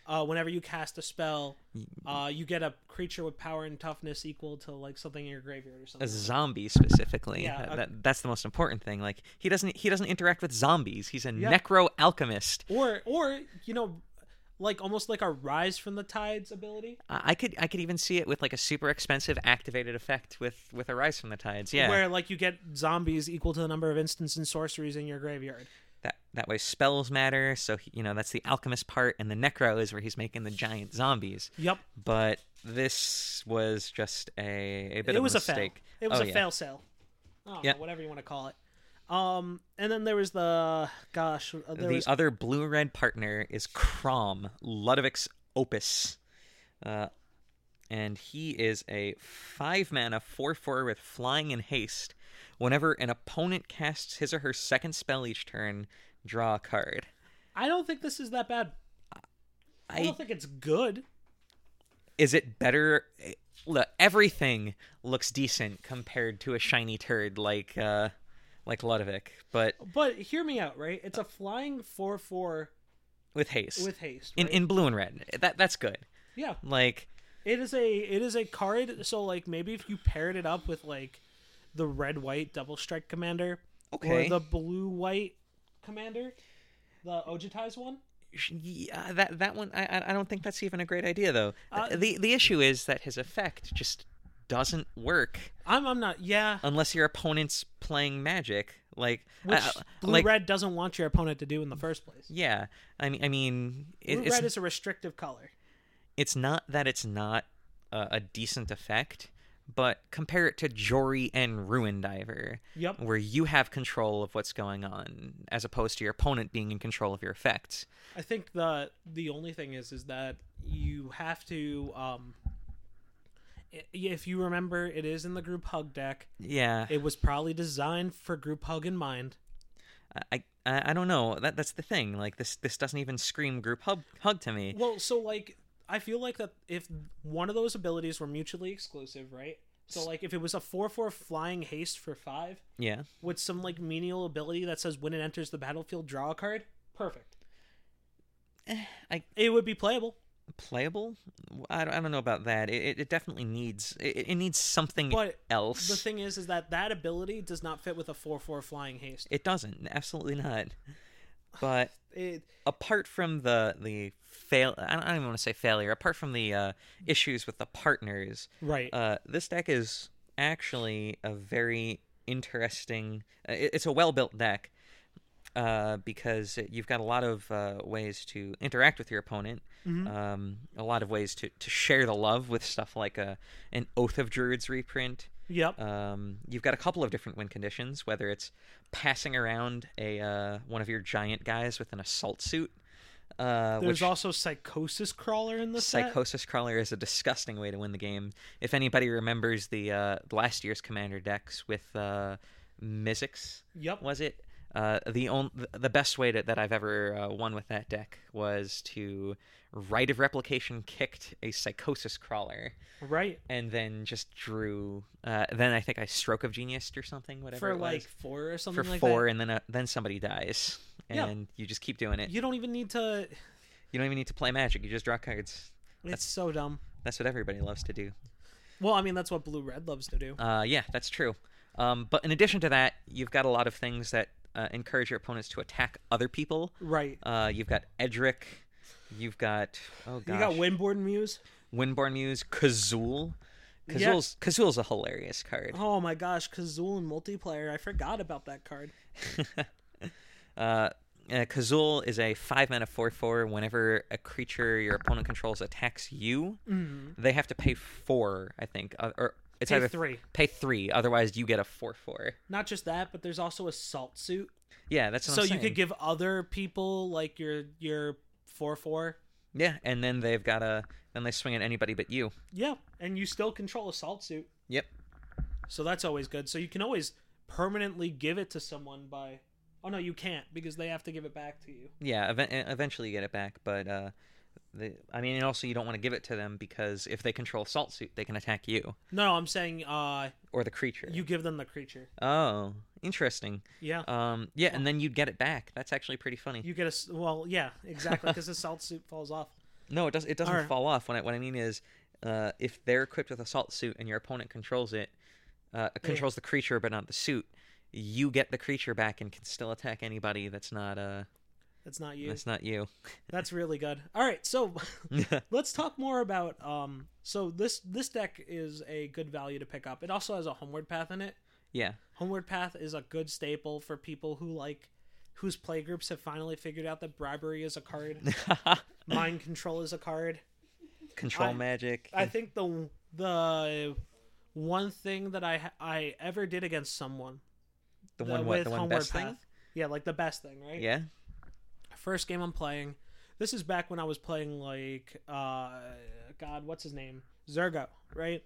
Uh, whenever you cast a spell, uh, you get a creature with power and toughness equal to like something in your graveyard or something. a zombie specifically. Yeah, that, a- that- that's the most important thing. Like he doesn't he doesn't interact with zombies. He's a Yeah. necro alchemist. Or or you know like almost like a rise from the tides ability. I I could I could even see it with like a super expensive activated effect with with a rise from the tides. Yeah, where like you get zombies equal to the number of instants and sorceries in your graveyard that that way spells matter. So he- you know that's the alchemist part, and the necro is where he's making the giant zombies. yep But this was just a, a bit it of was a a fail it was Oh, a yeah. fail sale oh, Yeah. whatever you want to call it um and then there was the gosh uh, the was other blue red partner is Kraum, Ludevic's Opus. Uh, and he is a 5 mana 4 4 with flying and haste. Whenever an opponent casts his or her second spell each turn, draw a card. i don't think this is that bad i, I, don't think it's good is it better? Look, everything looks decent compared to a shiny turd like uh, like Ludevic, but but hear me out right it's a flying 4-4 with haste. with haste in in blue and red. That that's good. yeah Like It is a it is a card. So like maybe if you paired it up with like the red white double strike commander, Okay. or the blue white commander, the Ojutai's one. yeah, that that one I I- don't think that's even a great idea though. Uh, the the issue is that his effect just doesn't work I'm I'm not yeah. unless your opponent's playing magic. Like Which uh, blue like red doesn't want your opponent to do in the first place. yeah. I mean I mean it, Blue it's red is a restrictive color. it's not that it's not a, a decent effect, but compare it to Jori En, Ruin Diver, Yep. where you have control of what's going on, as opposed to your opponent being in control of your effects. I think the the only thing is is that you have to um if you remember it is in the group hug deck. Yeah, It was probably designed for group hug in mind. I, I I don't know. That that's the thing. Like this this doesn't even scream group hug hug to me. Well, so like I feel like that if one of those abilities were mutually exclusive, right? So like if it was a four four flying haste for five Yeah, with some like menial ability that says when it enters the battlefield, draw a card, perfect. Eh, I It would be playable, playable. I don't, I don't know about that. It it, it definitely needs it, it needs something but else. the thing is, is that that ability does not fit with a four four flying haste. it doesn't. Absolutely not. But It apart from the the fail I don't, I don't even want to say failure apart from the uh, issues with the partners right. uh, this deck is actually a very interesting uh, it- it's a well built deck uh, because you've got a lot of uh, ways to interact with your opponent um, a lot of ways to, to share the love with stuff like a, an oath of druids reprint Yep. Um, you've got a couple of different win conditions, whether it's passing around a uh, one of your giant guys with an assault suit. Uh, There's which also Psychosis Crawler in the set. Psychosis Crawler is a disgusting way to win the game. If anybody remembers the uh, last year's Commander decks with uh, Mizzix, Yep. was it? Uh, the on- the best way to, that I've ever uh, won with that deck was to Rite of Replication kicked a Psychosis Crawler Right. and then just drew. Uh, then I think I Stroke of Genius or something, whatever For like four or something for like four, that. and then uh, then somebody dies, Yeah. and you just keep doing it. You don't even need to. You don't even need to play Magic; you just draw cards. It's so dumb. That's what everybody loves to do. Well, I mean, that's what Blue Red loves to do. Uh, yeah, that's true. Um, but in addition to that, you've got a lot of things that uh, encourage your opponents to attack other people. Right. Uh, you've got Edric. You've got oh gosh, You got Windborn Muse. Windborn Muse, Kazuul. Yeah. Kazuul's Kazuul's a hilarious card. Oh my gosh, Kazuul in multiplayer. I forgot about that card. Uh, uh, Kazuul is a five mana four four. Whenever a creature your opponent controls attacks you, they have to pay four. I think, uh, or it's Pay either three. Pay three. Otherwise, you get a four four. Not just that, but there's also Assault Suit. Yeah, that's what so you could give other people like your your four four. Yeah, and then they've got a then they swing at anybody but you. Yeah, and you still control Assault Suit. Yep. So that's always good. So you can always permanently give it to someone by. Oh no, you can't because they have to give it back to you. Yeah, ev- eventually you get it back, but uh, the, I mean, and also you don't want to give it to them because if they control Salt Suit, they can attack you No, I'm saying uh or the creature. you give them the creature. Oh, interesting. Yeah. Um, yeah, and then you'd get it back. That's actually pretty funny. You get a well, yeah, exactly, because the Assault Suit falls off. No, it does. It doesn't Alright. fall off. What I, what I mean is, uh, if they're equipped with Assault Suit and your opponent controls it, uh, controls the creature but not the suit, you get the creature back and can still attack anybody that's not uh That's not you. that's not you. That's really good. All right, so let's talk more about um so this this deck is a good value to pick up. It also has a homeward path in it. yeah. Homeward path is a good staple for people who like whose playgroups have finally figured out that bribery is a card, mind control is a card. Control I- magic. I think the the one thing that I I ever did against someone the the- one what with the one homeward best path. thing. Yeah, like the best thing, right? Yeah. First game I'm playing. This is back when I was playing like uh God, what's his name? Zergo, right?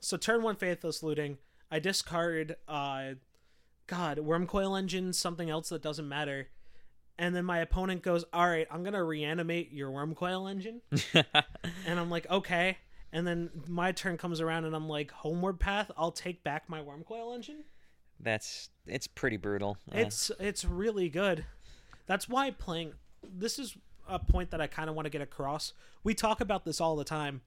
So turn one faithless looting. I discard uh God, Wormcoil Engine, something else that doesn't matter. And then my opponent goes, Alright, I'm gonna reanimate your Wormcoil engine. and I'm like, Okay. And then my turn comes around and I'm like, Homeward path, I'll take back my Wormcoil engine. That's it's pretty brutal. Uh, It's it's really good. That's why playing this is a point that I kind of want to get across. We talk about this all the time.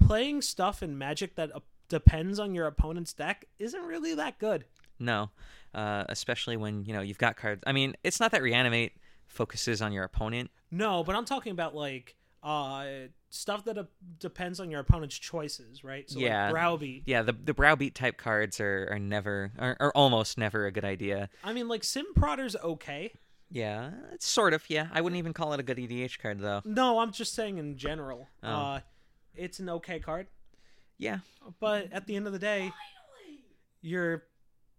Playing stuff in Magic that uh, depends on your opponent's deck isn't really that good. no, uh, especially when you know you've got cards. I mean, it's not that reanimate focuses on your opponent. No, but I'm talking about like uh stuff that uh, depends on your opponent's choices, right? So Yeah. like browbeat. Yeah, the the browbeat type cards are, are never are, are almost never a good idea. I mean like Sin Prodder's okay. Yeah, it's sort of. Yeah, I wouldn't even call it a good EDH card though. No, I'm just saying in general. Oh. Uh it's an okay card. Yeah, But at the end of the day, you're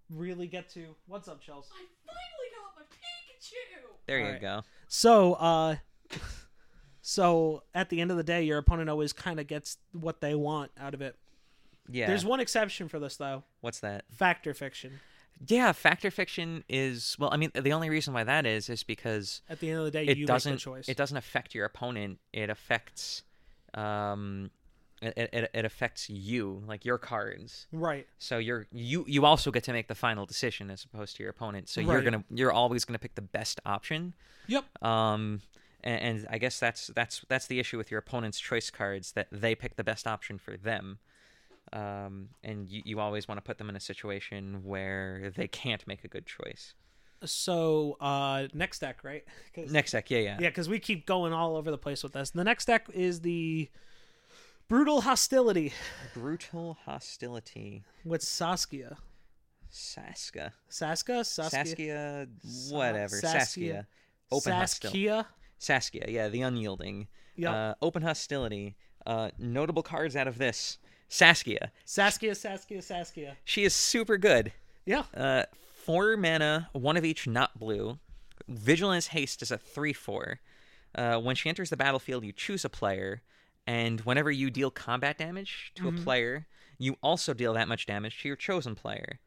really get to what's up, Chels? I finally got my Pikachu. there you Alright. go. So, uh, so at the end of the day, your opponent always kind of gets what they want out of it. Yeah. There's one exception for this though: What's that? fact or fiction. Yeah, fact or fiction is well. I mean, the only reason why that is is because At the end of the day, it you doesn't make the choice. it doesn't affect your opponent. It affects um, it, it it affects you like your cards. right. So you're you you also get to make the final decision as opposed to your opponent. So you're gonna you're always gonna pick the best option. Yep. Um, and, and I guess that's that's that's the issue with your opponent's choice cards that they pick the best option for them. Um, and you, you always want to put them in a situation where they can't make a good choice. So, uh, next deck, right? Next deck, yeah, yeah, yeah, because we keep going all over the place with this. The next deck is the brutal hostility Brutal hostility. with Saskia. Saska. Saska, Saskia, Saskia, whatever. Saskia. Saskia. Open hostility. Saskia. Saskia, yeah, the unyielding. Yep. Uh, open hostility. Uh, notable cards out of this. Saskia. Saskia, Saskia, Saskia. She is super good. Yeah. Uh, four mana, one of each not blue. Vigilance Haste is a 3 4. Uh, when she enters the battlefield, you choose a player, and whenever you deal combat damage to a player, you also deal that much damage to your chosen player.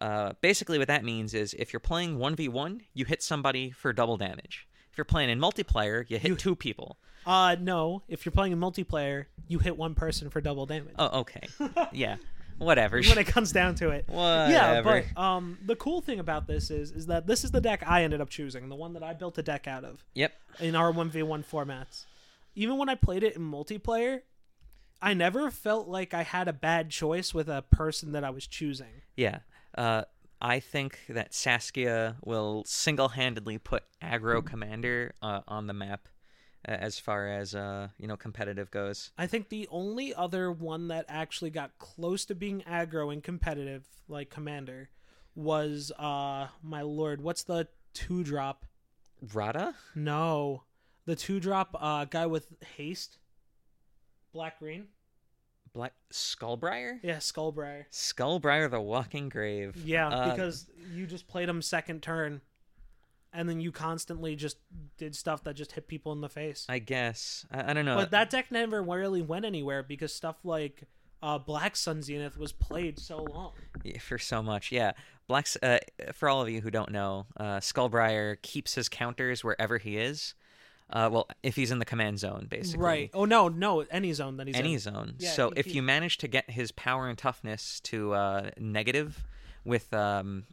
Uh, basically, what that means is if you're playing 1v1, you hit somebody for double damage. If you're playing in multiplayer, you hit two people. Uh, no. If you're playing a multiplayer, you hit one person for double damage. Oh, okay. yeah. Whatever. when it comes down to it. Yeah, Whatever. but um, the cool thing about this is is that this is the deck I ended up choosing, the one that I built a deck out of Yep. in our one v one formats. Even when I played it in multiplayer, I never felt like I had a bad choice with a person that I was choosing. Yeah. Uh, I think that Saskia will single handedly put aggro commander uh, on the map as far as, uh, you know, competitive goes. I think the only other one that actually got close to being aggro and competitive, like Commander, was uh my lord, what's the two drop? Rada? No. The two drop uh guy with haste. Black green? Black Skullbriar? Yeah, Skullbriar. Skullbriar the Walking Grave. Yeah, Uh, because you just played him second turn and then you constantly just did stuff that just hit people in the face. I guess. I, I don't know. But that deck never really went anywhere because stuff like uh, Black Sun Zenith was played so long. Yeah, for so much. Yeah. Black's uh, for all of you who don't know, uh, Skullbriar keeps his counters wherever he is. Uh, well, if he's in the command zone, basically. Right. Oh no, no, any zone that he's in. Any in. zone. Yeah, so if you manage to get his power and toughness to uh, negative with um,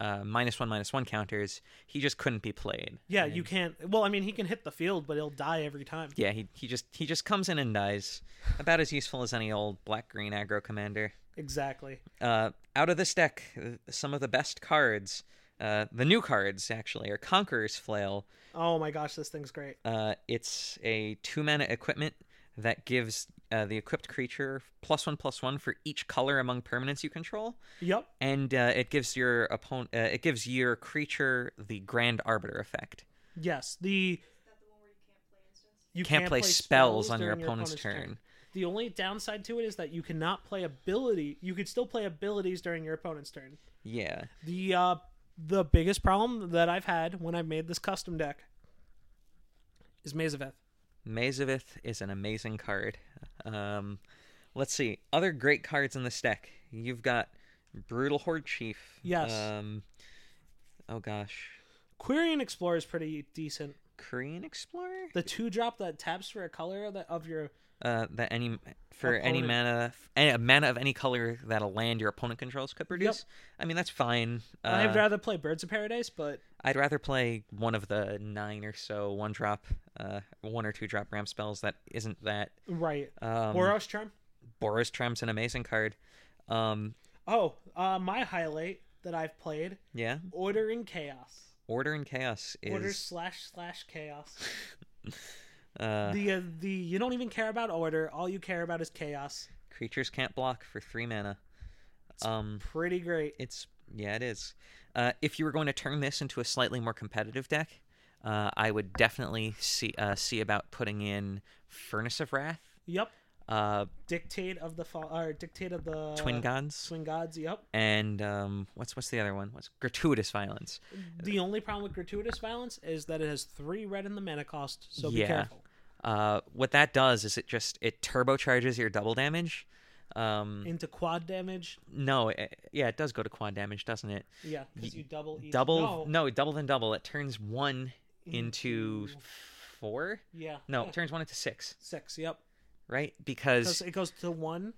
uh, minus one, minus one counters, he just couldn't be played. Yeah, And- you can't. Well, I mean, he can hit the field, but he'll die every time. Yeah, he he just he just comes in and dies. About as useful as any old black green aggro commander. Exactly. Uh, out of this deck, uh, some of the best cards, uh, the new cards actually, are Conqueror's Flail. Oh my gosh, this thing's great. Uh, it's a two mana equipment that gives uh, the equipped creature plus one plus one for each color among permanents you control, Yep. and uh, it gives your opponent uh, it gives your creature the Grand Arbiter effect. Yes. The. You Can't play spells on your opponent's turn. The only downside to it is that you cannot play ability. You could still play abilities during your opponent's turn. Yeah, The uh, the biggest problem that I've had when I made this custom deck is Maze of Ith. Maze of Ith is an amazing card. Um, let's see other great cards in this deck. You've got Brutal Horde Chief. Yes. Um, oh gosh, Quirion Explorer is pretty decent. Quirion Explorer. The two drop that taps for a color of, the, of your Uh, that any for any mana, any, a mana of any color that a land your opponent controls could produce. I mean that's fine. Uh, I'd rather play Birds of Paradise, but I'd rather play one of the nine or so one drop, uh, one or two drop ramp spells that isn't that. right. Um, Boros Charm. Boris Trem's an amazing card. Um, Oh, uh, my highlight that I've played: yeah, Order in Chaos. Order and Chaos is Order slash slash Chaos. uh, the uh, the you don't even care about order. All you care about is chaos. creatures can't block for three mana. Um, Pretty great. It's yeah, it is. Uh, if you were going to turn this into a slightly more competitive deck, uh, I would definitely see uh, see about putting in Furnace of Rath, Yep. uh, Dictate of the fall or dictate of the Twin Gods, Twin gods. Yep. and um, what's what's the other one? What's Gratuitous Violence? The only problem with gratuitous violence is that it has three red in the mana cost. So be careful. Uh, what that does is it just it turbocharges your double damage. Um, Into quad damage. no, it, yeah, it does go to quad damage, doesn't it? Yeah, because you double each. Double, No. no, double then double. It turns one into four. Yeah. No, it turns one into six, Six. Yep. right? Because it goes to one,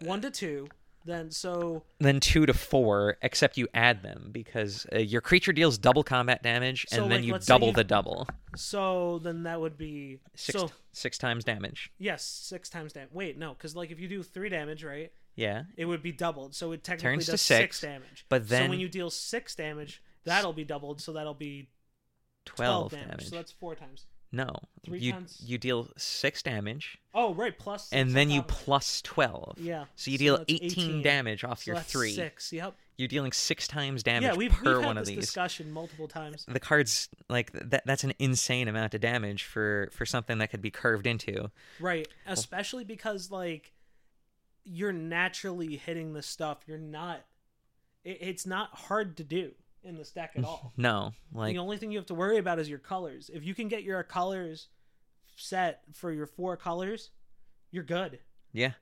one to two. Then so then two to four, except you add them because uh, your creature deals double combat damage, and So, then like, you double you- the double, so then that would be six so six times damage. yes six times damage. Wait no, because like if you do three damage right, Yeah, it would be doubled. So it technically Turns does six, damage. but so then- when you deal six damage, that'll be doubled. So that'll be twelve damage. damage. So that's four times. No, Three you times- you deal six damage, Oh right, plus six and then you of plus twelve. Yeah, So you so deal 18, 18. damage off So your three. Six. Yep. You're dealing six times damage Yeah, we've, per we've had one of this these. discussion multiple times. The cards like that that's an insane amount of damage for for something that could be curved into. Right, especially because like you're naturally hitting the stuff. You're not. It, it's not hard to do in this deck at all. No, like the only thing you have to worry about is your colors. If you can get your colors set for your four colors, you're good. yeah.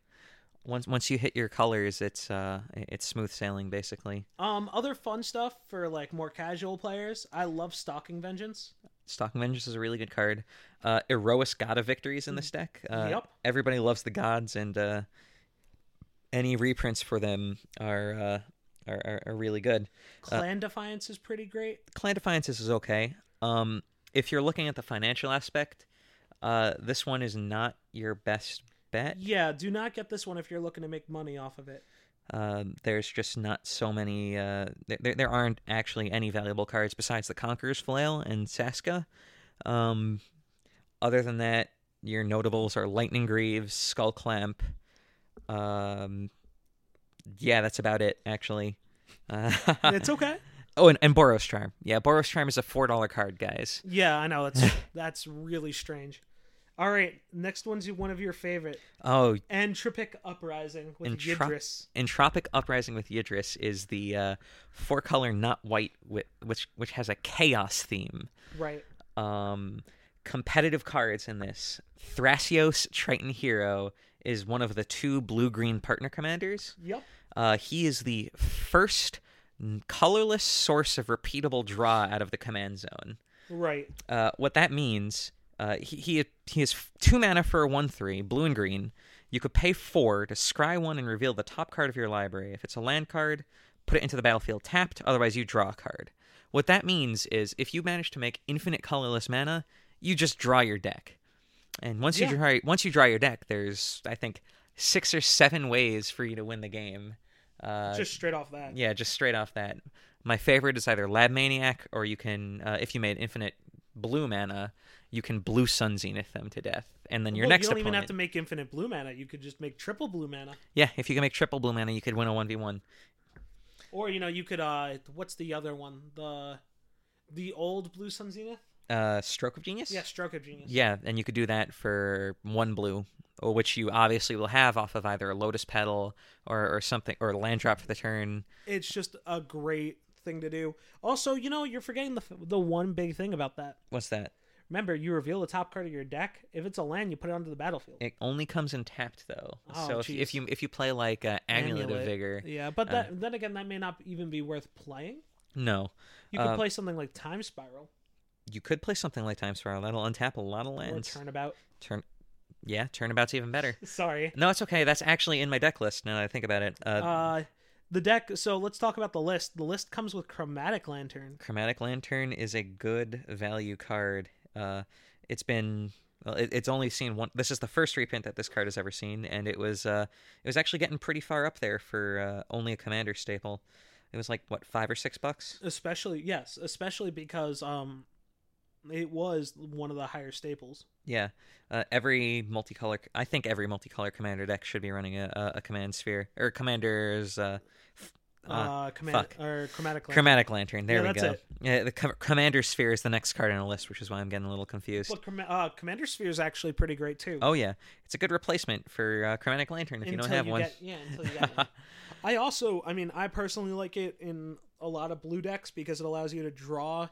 Once once you hit your colors, it's uh it's smooth sailing basically. Um, other fun stuff for like more casual players. I love Stalking Vengeance. Stalking Vengeance is a really good card. Uh, Iroas God of Victories in this deck. Uh, Yep. Everybody loves the gods, and uh, any reprints for them are, uh, are, are are really good. Clan Defiance is pretty great. Clan Defiances is okay. Um, if you're looking at the financial aspect, uh, this one is not your best bet. Yeah, do not get this one if you're looking to make money off of it. Um, there's just not so many. Uh, there, there aren't actually any valuable cards besides the Conqueror's Flail and Saska. Um, other than that, your notables are Lightning Greaves, Skullclamp. Um, yeah, that's about it, actually. Uh, It's okay. oh, and, and Boros Charm. Yeah, Boros Charm is a $4 card, guys. Yeah, I know that's that's really strange. All right, next one's one of your favorite, Oh, Entropic Uprising with Entrop- Yidris. Entropic Uprising with Yidris is the uh, four color not white wi- which which has a chaos theme. Right. Um, competitive cards in this. Thrasios Triton Hero is one of the two blue green partner commanders. Yep. Uh, he is the first colorless source of repeatable draw out of the command zone. Right. Uh, what that means, uh, he he he has two mana for a one three, blue and green. You could pay four to scry one and reveal the top card of your library. If it's a land card, put it into the battlefield tapped. Otherwise, you draw a card. What that means is, if you manage to make infinite colorless mana, you just draw your deck. And once Yeah. you draw once you draw your deck, there's I think six or seven ways for you to win the game. Uh, Just straight off that. yeah, just straight off that. My favorite is either Lab Maniac or you can, uh, if you made infinite blue mana, you can blue Sun Zenith them to death, and then your Well, next you don't opponent. even have to make infinite blue mana. You could just make triple blue mana. Yeah, if you can make triple blue mana, you could win a one v one. Or you know, you could uh what's the other one? The the old blue sun zenith? Uh, Stroke of Genius. Yeah, stroke of genius. Yeah, and you could do that for one blue, which you obviously will have off of either a Lotus Petal or, or something, or a land drop for the turn. It's just a great thing to do. Also, you know, you're forgetting the the one big thing about that. What's that? Remember, you reveal the top card of your deck. If it's a land, you put it onto the battlefield. It only comes in tapped though. Oh, so if, you- if you if you play like uh, Amulet, of Vigor, Yeah, but uh, then again, that may not even be worth playing. no, You could Uh, play something like Time Spiral you could play something like Time Spiral. That'll untap a lot of or lands. Turnabout. Turn, yeah, turnabout's even better. Sorry. No, it's okay. That's actually in my deck list now that I think about it. Uh, Uh, the deck. So let's talk about the list. The list comes with Chromatic Lantern. Chromatic Lantern is a good value card. Uh, it's been well, it, it's only seen one. This is the first reprint that this card has ever seen, and it was uh, it was actually getting pretty far up there for uh, only a commander staple. It was like what five or six bucks. Especially yes, especially because um, it was one of the higher staples. Yeah, uh, every multicolor. I think every multicolor commander deck should be running a, a, command sphere or commander's. Uh, Uh, uh, command fuck. or Chromatic Lantern. Chromatic Lantern. There Yeah, we go. it. Yeah, the co- Commander Sphere is the next card on the list, which is why I'm getting a little confused. But Chrom- uh, Commander Sphere is actually pretty great too. Oh yeah, it's a good replacement for uh, Chromatic Lantern if you don't have one. Get, yeah, until you get one. I also, I mean, I personally like it in a lot of blue decks because it allows you to draw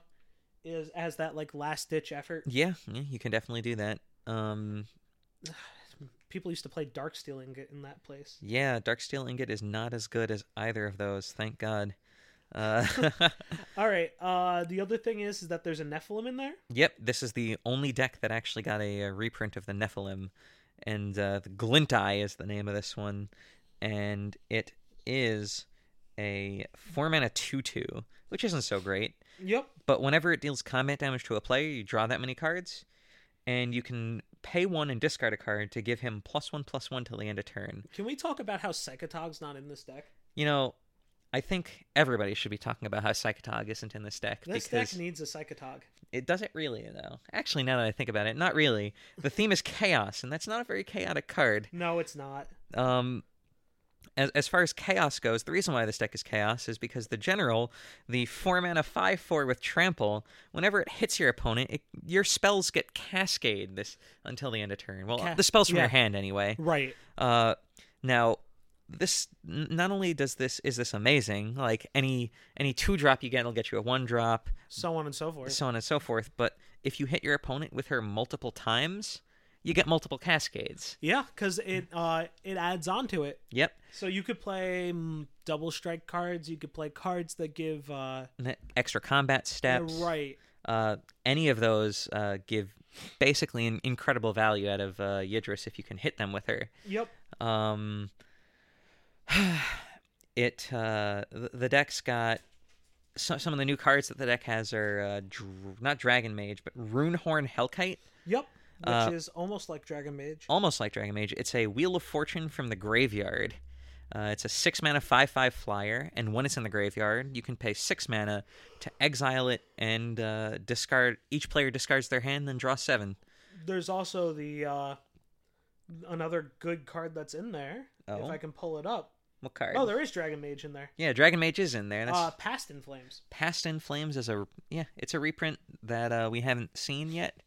is as that like last ditch effort. Yeah, yeah, you can definitely do that. Um, People used to play Darksteel Ingot in that place. yeah, Darksteel Ingot is not as good as either of those. Thank God. Uh, All right. Uh, the other thing is, is that there's a Nephilim in there. yep, this is the only deck that actually got a, uh reprint of the Nephilim, and uh, the Glint Eye is the name of this one, and it is a four mana two two, which isn't so great. Yep. But whenever it deals combat damage to a player, you draw that many cards, and you can pay one and discard a card to give him plus one plus one till the end of turn. Can we talk about how Psychotog's not in this deck? You know, I think everybody should be talking about how Psychotog isn't in this deck This deck needs a Psychotog. it doesn't really though. Actually, now that I think about it, not really. The theme is chaos, and that's not a very chaotic card. No, it's not. Um, as, as far as chaos goes, the reason why this deck is chaos is because the general, the four mana five four with trample, whenever it hits your opponent, it, your spells get cascade this until the end of turn. Well, Ca- the spells from yeah. your hand anyway. Right. Uh, now this not only does this is this amazing, like any any two drop you get will get you a one drop, So on and so forth. so on and so forth. But if you hit your opponent with her multiple times, you get multiple cascades. yeah, because it uh it adds on to it. Yep. So you could play mm, double strike cards. You could play cards that give uh Extra combat steps. right. Uh, any of those uh, give basically an incredible value out of uh, Yidris if you can hit them with her. Yep. Um, it uh, the, deck's got some some of the new cards that the deck has are uh, dr- not Dragon Mage but Runehorn Hellkite, Yep. Which Uh, is almost like Dragon Mage. almost like Dragon Mage. It's a Wheel of Fortune from the graveyard. Uh, it's a six mana five five flyer, and when it's in the graveyard, you can pay six mana to exile it and uh, discard. Each player discards their hand, then draw seven. There's also the uh another good card that's in there. If Oh. I can pull it up. What card? Oh, there is Dragon Mage in there. yeah, Dragon Mage is in there. That's Uh, Past in Flames. Past in Flames is a yeah, it's a reprint that uh, we haven't seen yet.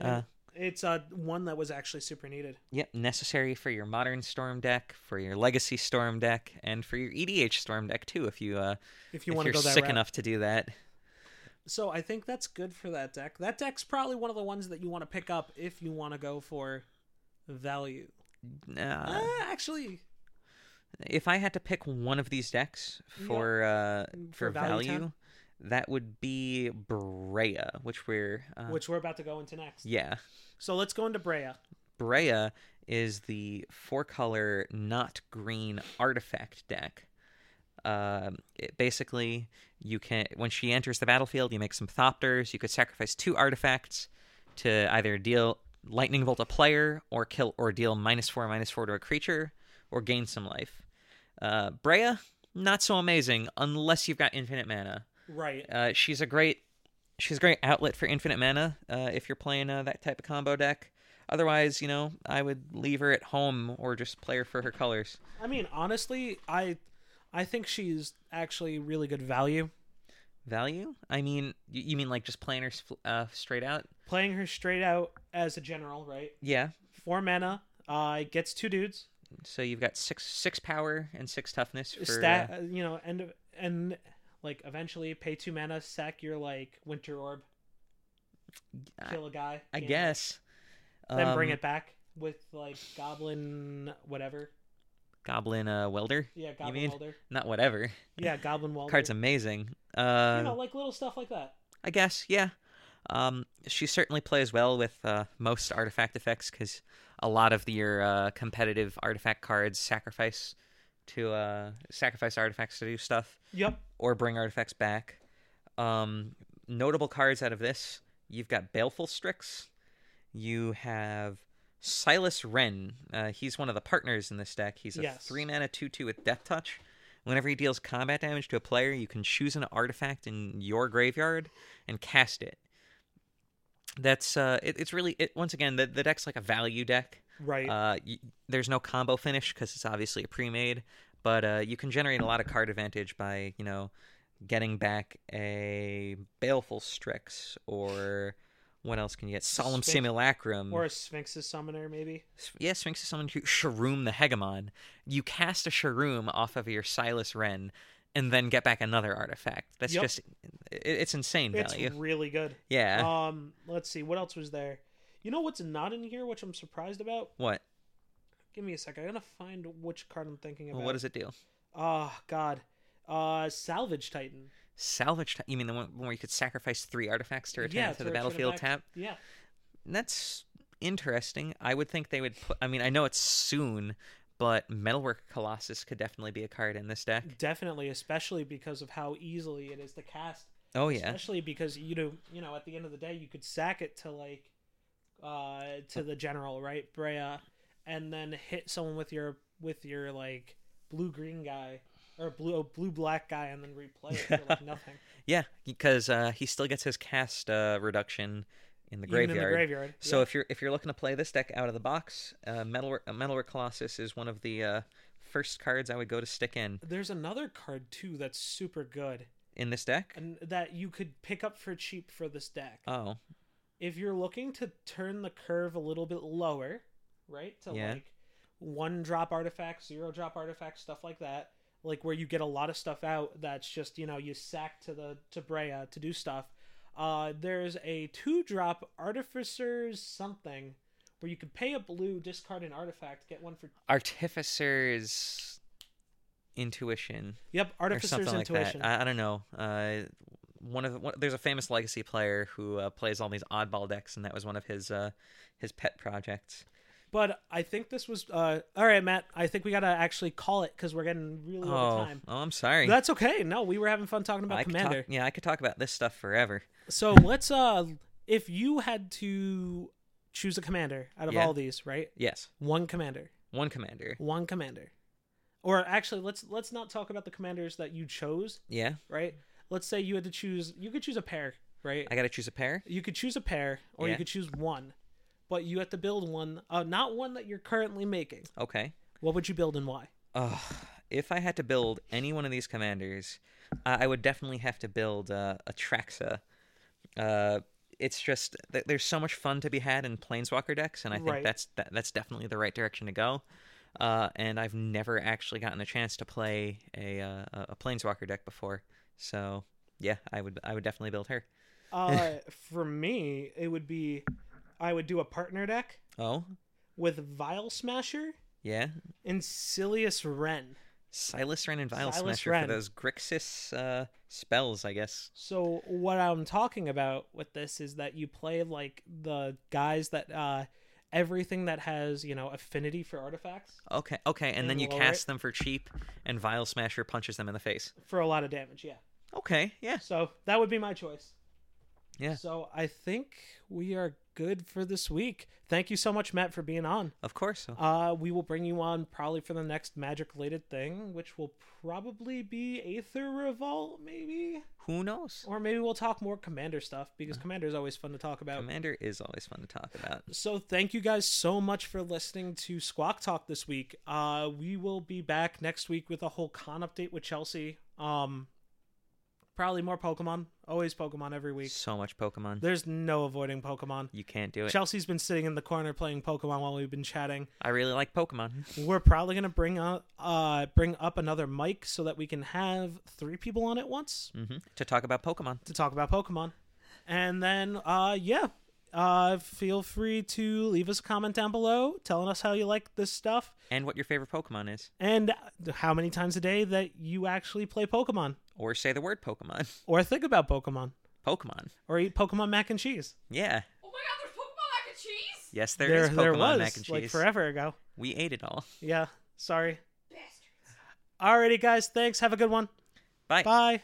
Uh, It's uh one that was actually super needed. Yep, necessary for your modern storm deck, for your legacy storm deck, and for your EDH storm deck too. If you uh, If you want to go that sick route. enough to do that. So I think that's good for that deck. That deck's probably one of the ones that you want to pick up if you want to go for value. Uh, Uh, actually, if I had to pick one of these decks for uh, for, For value value, that would be Breya, which we're uh, which we're about to go into next. yeah. So let's go into Breya. Breya is the four color not green artifact deck. Um, it basically, you can when she enters the battlefield, you make some Thopters. You could sacrifice two artifacts to either deal lightning bolt a player, or kill or deal minus four minus four to a creature, or gain some life. Uh, Breya, not so amazing unless you've got infinite mana. Right. Uh, she's a great she's a great outlet for infinite mana uh, if you're playing uh, that type of combo deck. Otherwise, you know, I would leave her at home or just play her for her colors. I mean, honestly, I I think she's actually really good value. Value? I mean, you, mean like just playing her uh, straight out? Playing her straight out as a general, right? Yeah. Four mana. Uh, gets two dudes. So you've got six six power and six toughness for Stat, uh, you know, and and like eventually pay two mana, sack your like Winter Orb, kill a guy. I know, guess. Then bring Um, it back with like Goblin whatever. Goblin uh, Welder. Yeah, you Goblin mean? Welder. Not whatever. Yeah, Goblin Welder. Card's amazing. Uh, you know, like little stuff like that. I guess, yeah. Um, she certainly plays well with uh, most artifact effects because a lot of your uh, competitive artifact cards sacrifice to uh, sacrifice artifacts to do stuff Yep. Or bring artifacts back. Um, notable cards out of this: you've got Baleful Strix, you have Silas Renn. Uh, he's one of the partners in this deck. He's a Yes. three mana two two with Death Touch. Whenever he deals combat damage to a player, you can choose an artifact in your graveyard and cast it. That's uh, it, it's really it, once again the the deck's like a value deck. Right. Uh, y- there's no combo finish because it's obviously a pre-made, but uh, you can generate a lot of card advantage by you know getting back a baleful strix or what else can you get? Solemn Sphinx- simulacrum. or a Sphinx's summoner, maybe. Yeah, Sphinx's Summoner. Sharuum the Hegemon. You cast a Sharuum off of your Silas Renn, and then get back another artifact. That's Yep. just it, it's insane value. It's really good. yeah. Um, let's see what else was there. You know what's not in here, which I'm surprised about. what? Give me a sec. I gotta find which card I'm thinking about. Well, what does it do? Oh God. Uh, Salvage Titan. Salvage. Titan. you mean the one where you could sacrifice three artifacts to return yeah, to the battlefield back. tap? Yeah. That's interesting. I would think they would put. I mean, I know it's soon, but Metalwork Colossus could definitely be a card in this deck. Definitely, especially because of how easily it is to cast. Oh yeah, Especially because you know, you know, at the end of the day, you could sack it to like, uh, to the general, right, Breya, and then hit someone with your with your like blue green guy or blue blue black guy, and then replay it for like nothing. yeah, because uh, he still gets his cast uh, reduction in the Even graveyard. in the graveyard. So yeah. if you're if you're looking to play this deck out of the box, uh, Metalwork uh, Metalwork Colossus is one of the uh, first cards I would go to stick in there's another card too that's super good, in this deck. and that you could pick up for cheap for this deck. Oh, if you're looking to turn the curve a little bit lower, right? To Yeah. like one drop artifacts, zero drop artifacts, stuff like that. Like where you get a lot of stuff out that's just you know you sack to the to Breya to do stuff. Uh, there's a two drop artificers something where you could pay a blue, discard an artifact, get one for Artificer's intuition yep or artificers something like intuition. that. I, I don't know. Uh, one of the, one, there's a famous legacy player who uh, plays all these oddball decks, and that was one of his uh, his pet projects. But I think this was uh, all right, Matt. I think we gotta actually call it because we're getting really over Oh, time. oh, I'm sorry. That's okay. No, we were having fun talking about I Commander. talk, yeah, I could talk about this stuff forever. So let's uh, if you had to choose a commander out of Yeah. all these, right? Yes, One commander, one commander. one commander, or actually, let's let's not talk about the commanders that you chose, Yeah, right? Let's say you had to choose. You could choose a pair, right? I got to choose a pair. You could choose a pair, or you could choose one, but you have to build one. Uh, not one that you're currently making. Okay. What would you build and why? Uh, if I had to build any one of these commanders, uh, I would definitely have to build uh, Atraxa. Uh, it's just th- there's so much fun to be had in Planeswalker decks, and I think Right. that's that, that's definitely the right direction to go. Uh, and I've never actually gotten a chance to play a uh, a a Planeswalker deck before, so yeah, I would I would definitely build her. Uh, for me, it would be, I would do a partner deck Oh, with Vial Smasher yeah, and Silas Renn. Silas Renn and Vial Silas Smasher Renn. for those Grixis uh, spells, I guess. So what I'm talking about with this is that you play like the guys that uh everything that has, you know, affinity for artifacts Okay, okay, and And then you lower cast it? them for cheap, and Vial Smasher punches them in the face. for a lot of damage, yeah. Okay, yeah, So that would be my choice. Yeah. So I think we are good for this week. Thank you so much, Matt, for being on. of course. Uh, we will bring you on probably for the next magic related thing, which will probably be Aether Revolt, maybe, Who knows? or maybe we'll talk more Commander stuff because Commander is always fun to talk about. Commander is always fun to talk about. So thank you guys so much for listening to Squawk Talk this week. Uh, we will be back next week with a whole con update with Chelsea. Um, probably more Pokemon. Always Pokemon every week. So much Pokemon. There's no avoiding Pokemon. You can't do it. Chelsea's been sitting in the corner playing Pokemon while we've been chatting. I really like Pokemon. We're probably gonna bring up uh bring up another mic so that we can have three people on at once hmm To talk about Pokemon. to talk about Pokemon. And then uh yeah. Uh feel free to leave us a comment down below telling us how you like this stuff And what your favorite Pokemon is. and how many times a day that you actually play Pokemon Or say the word Pokemon. or think about Pokemon Pokemon. or eat Pokemon mac and cheese. Yeah. Oh my god, there's Pokemon mac and cheese? Yes, there there is Pokemon there was mac and cheese. like forever ago. We ate it all. Yeah, sorry. Bastards. Alrighty guys, thanks. Have a good one. Bye. Bye.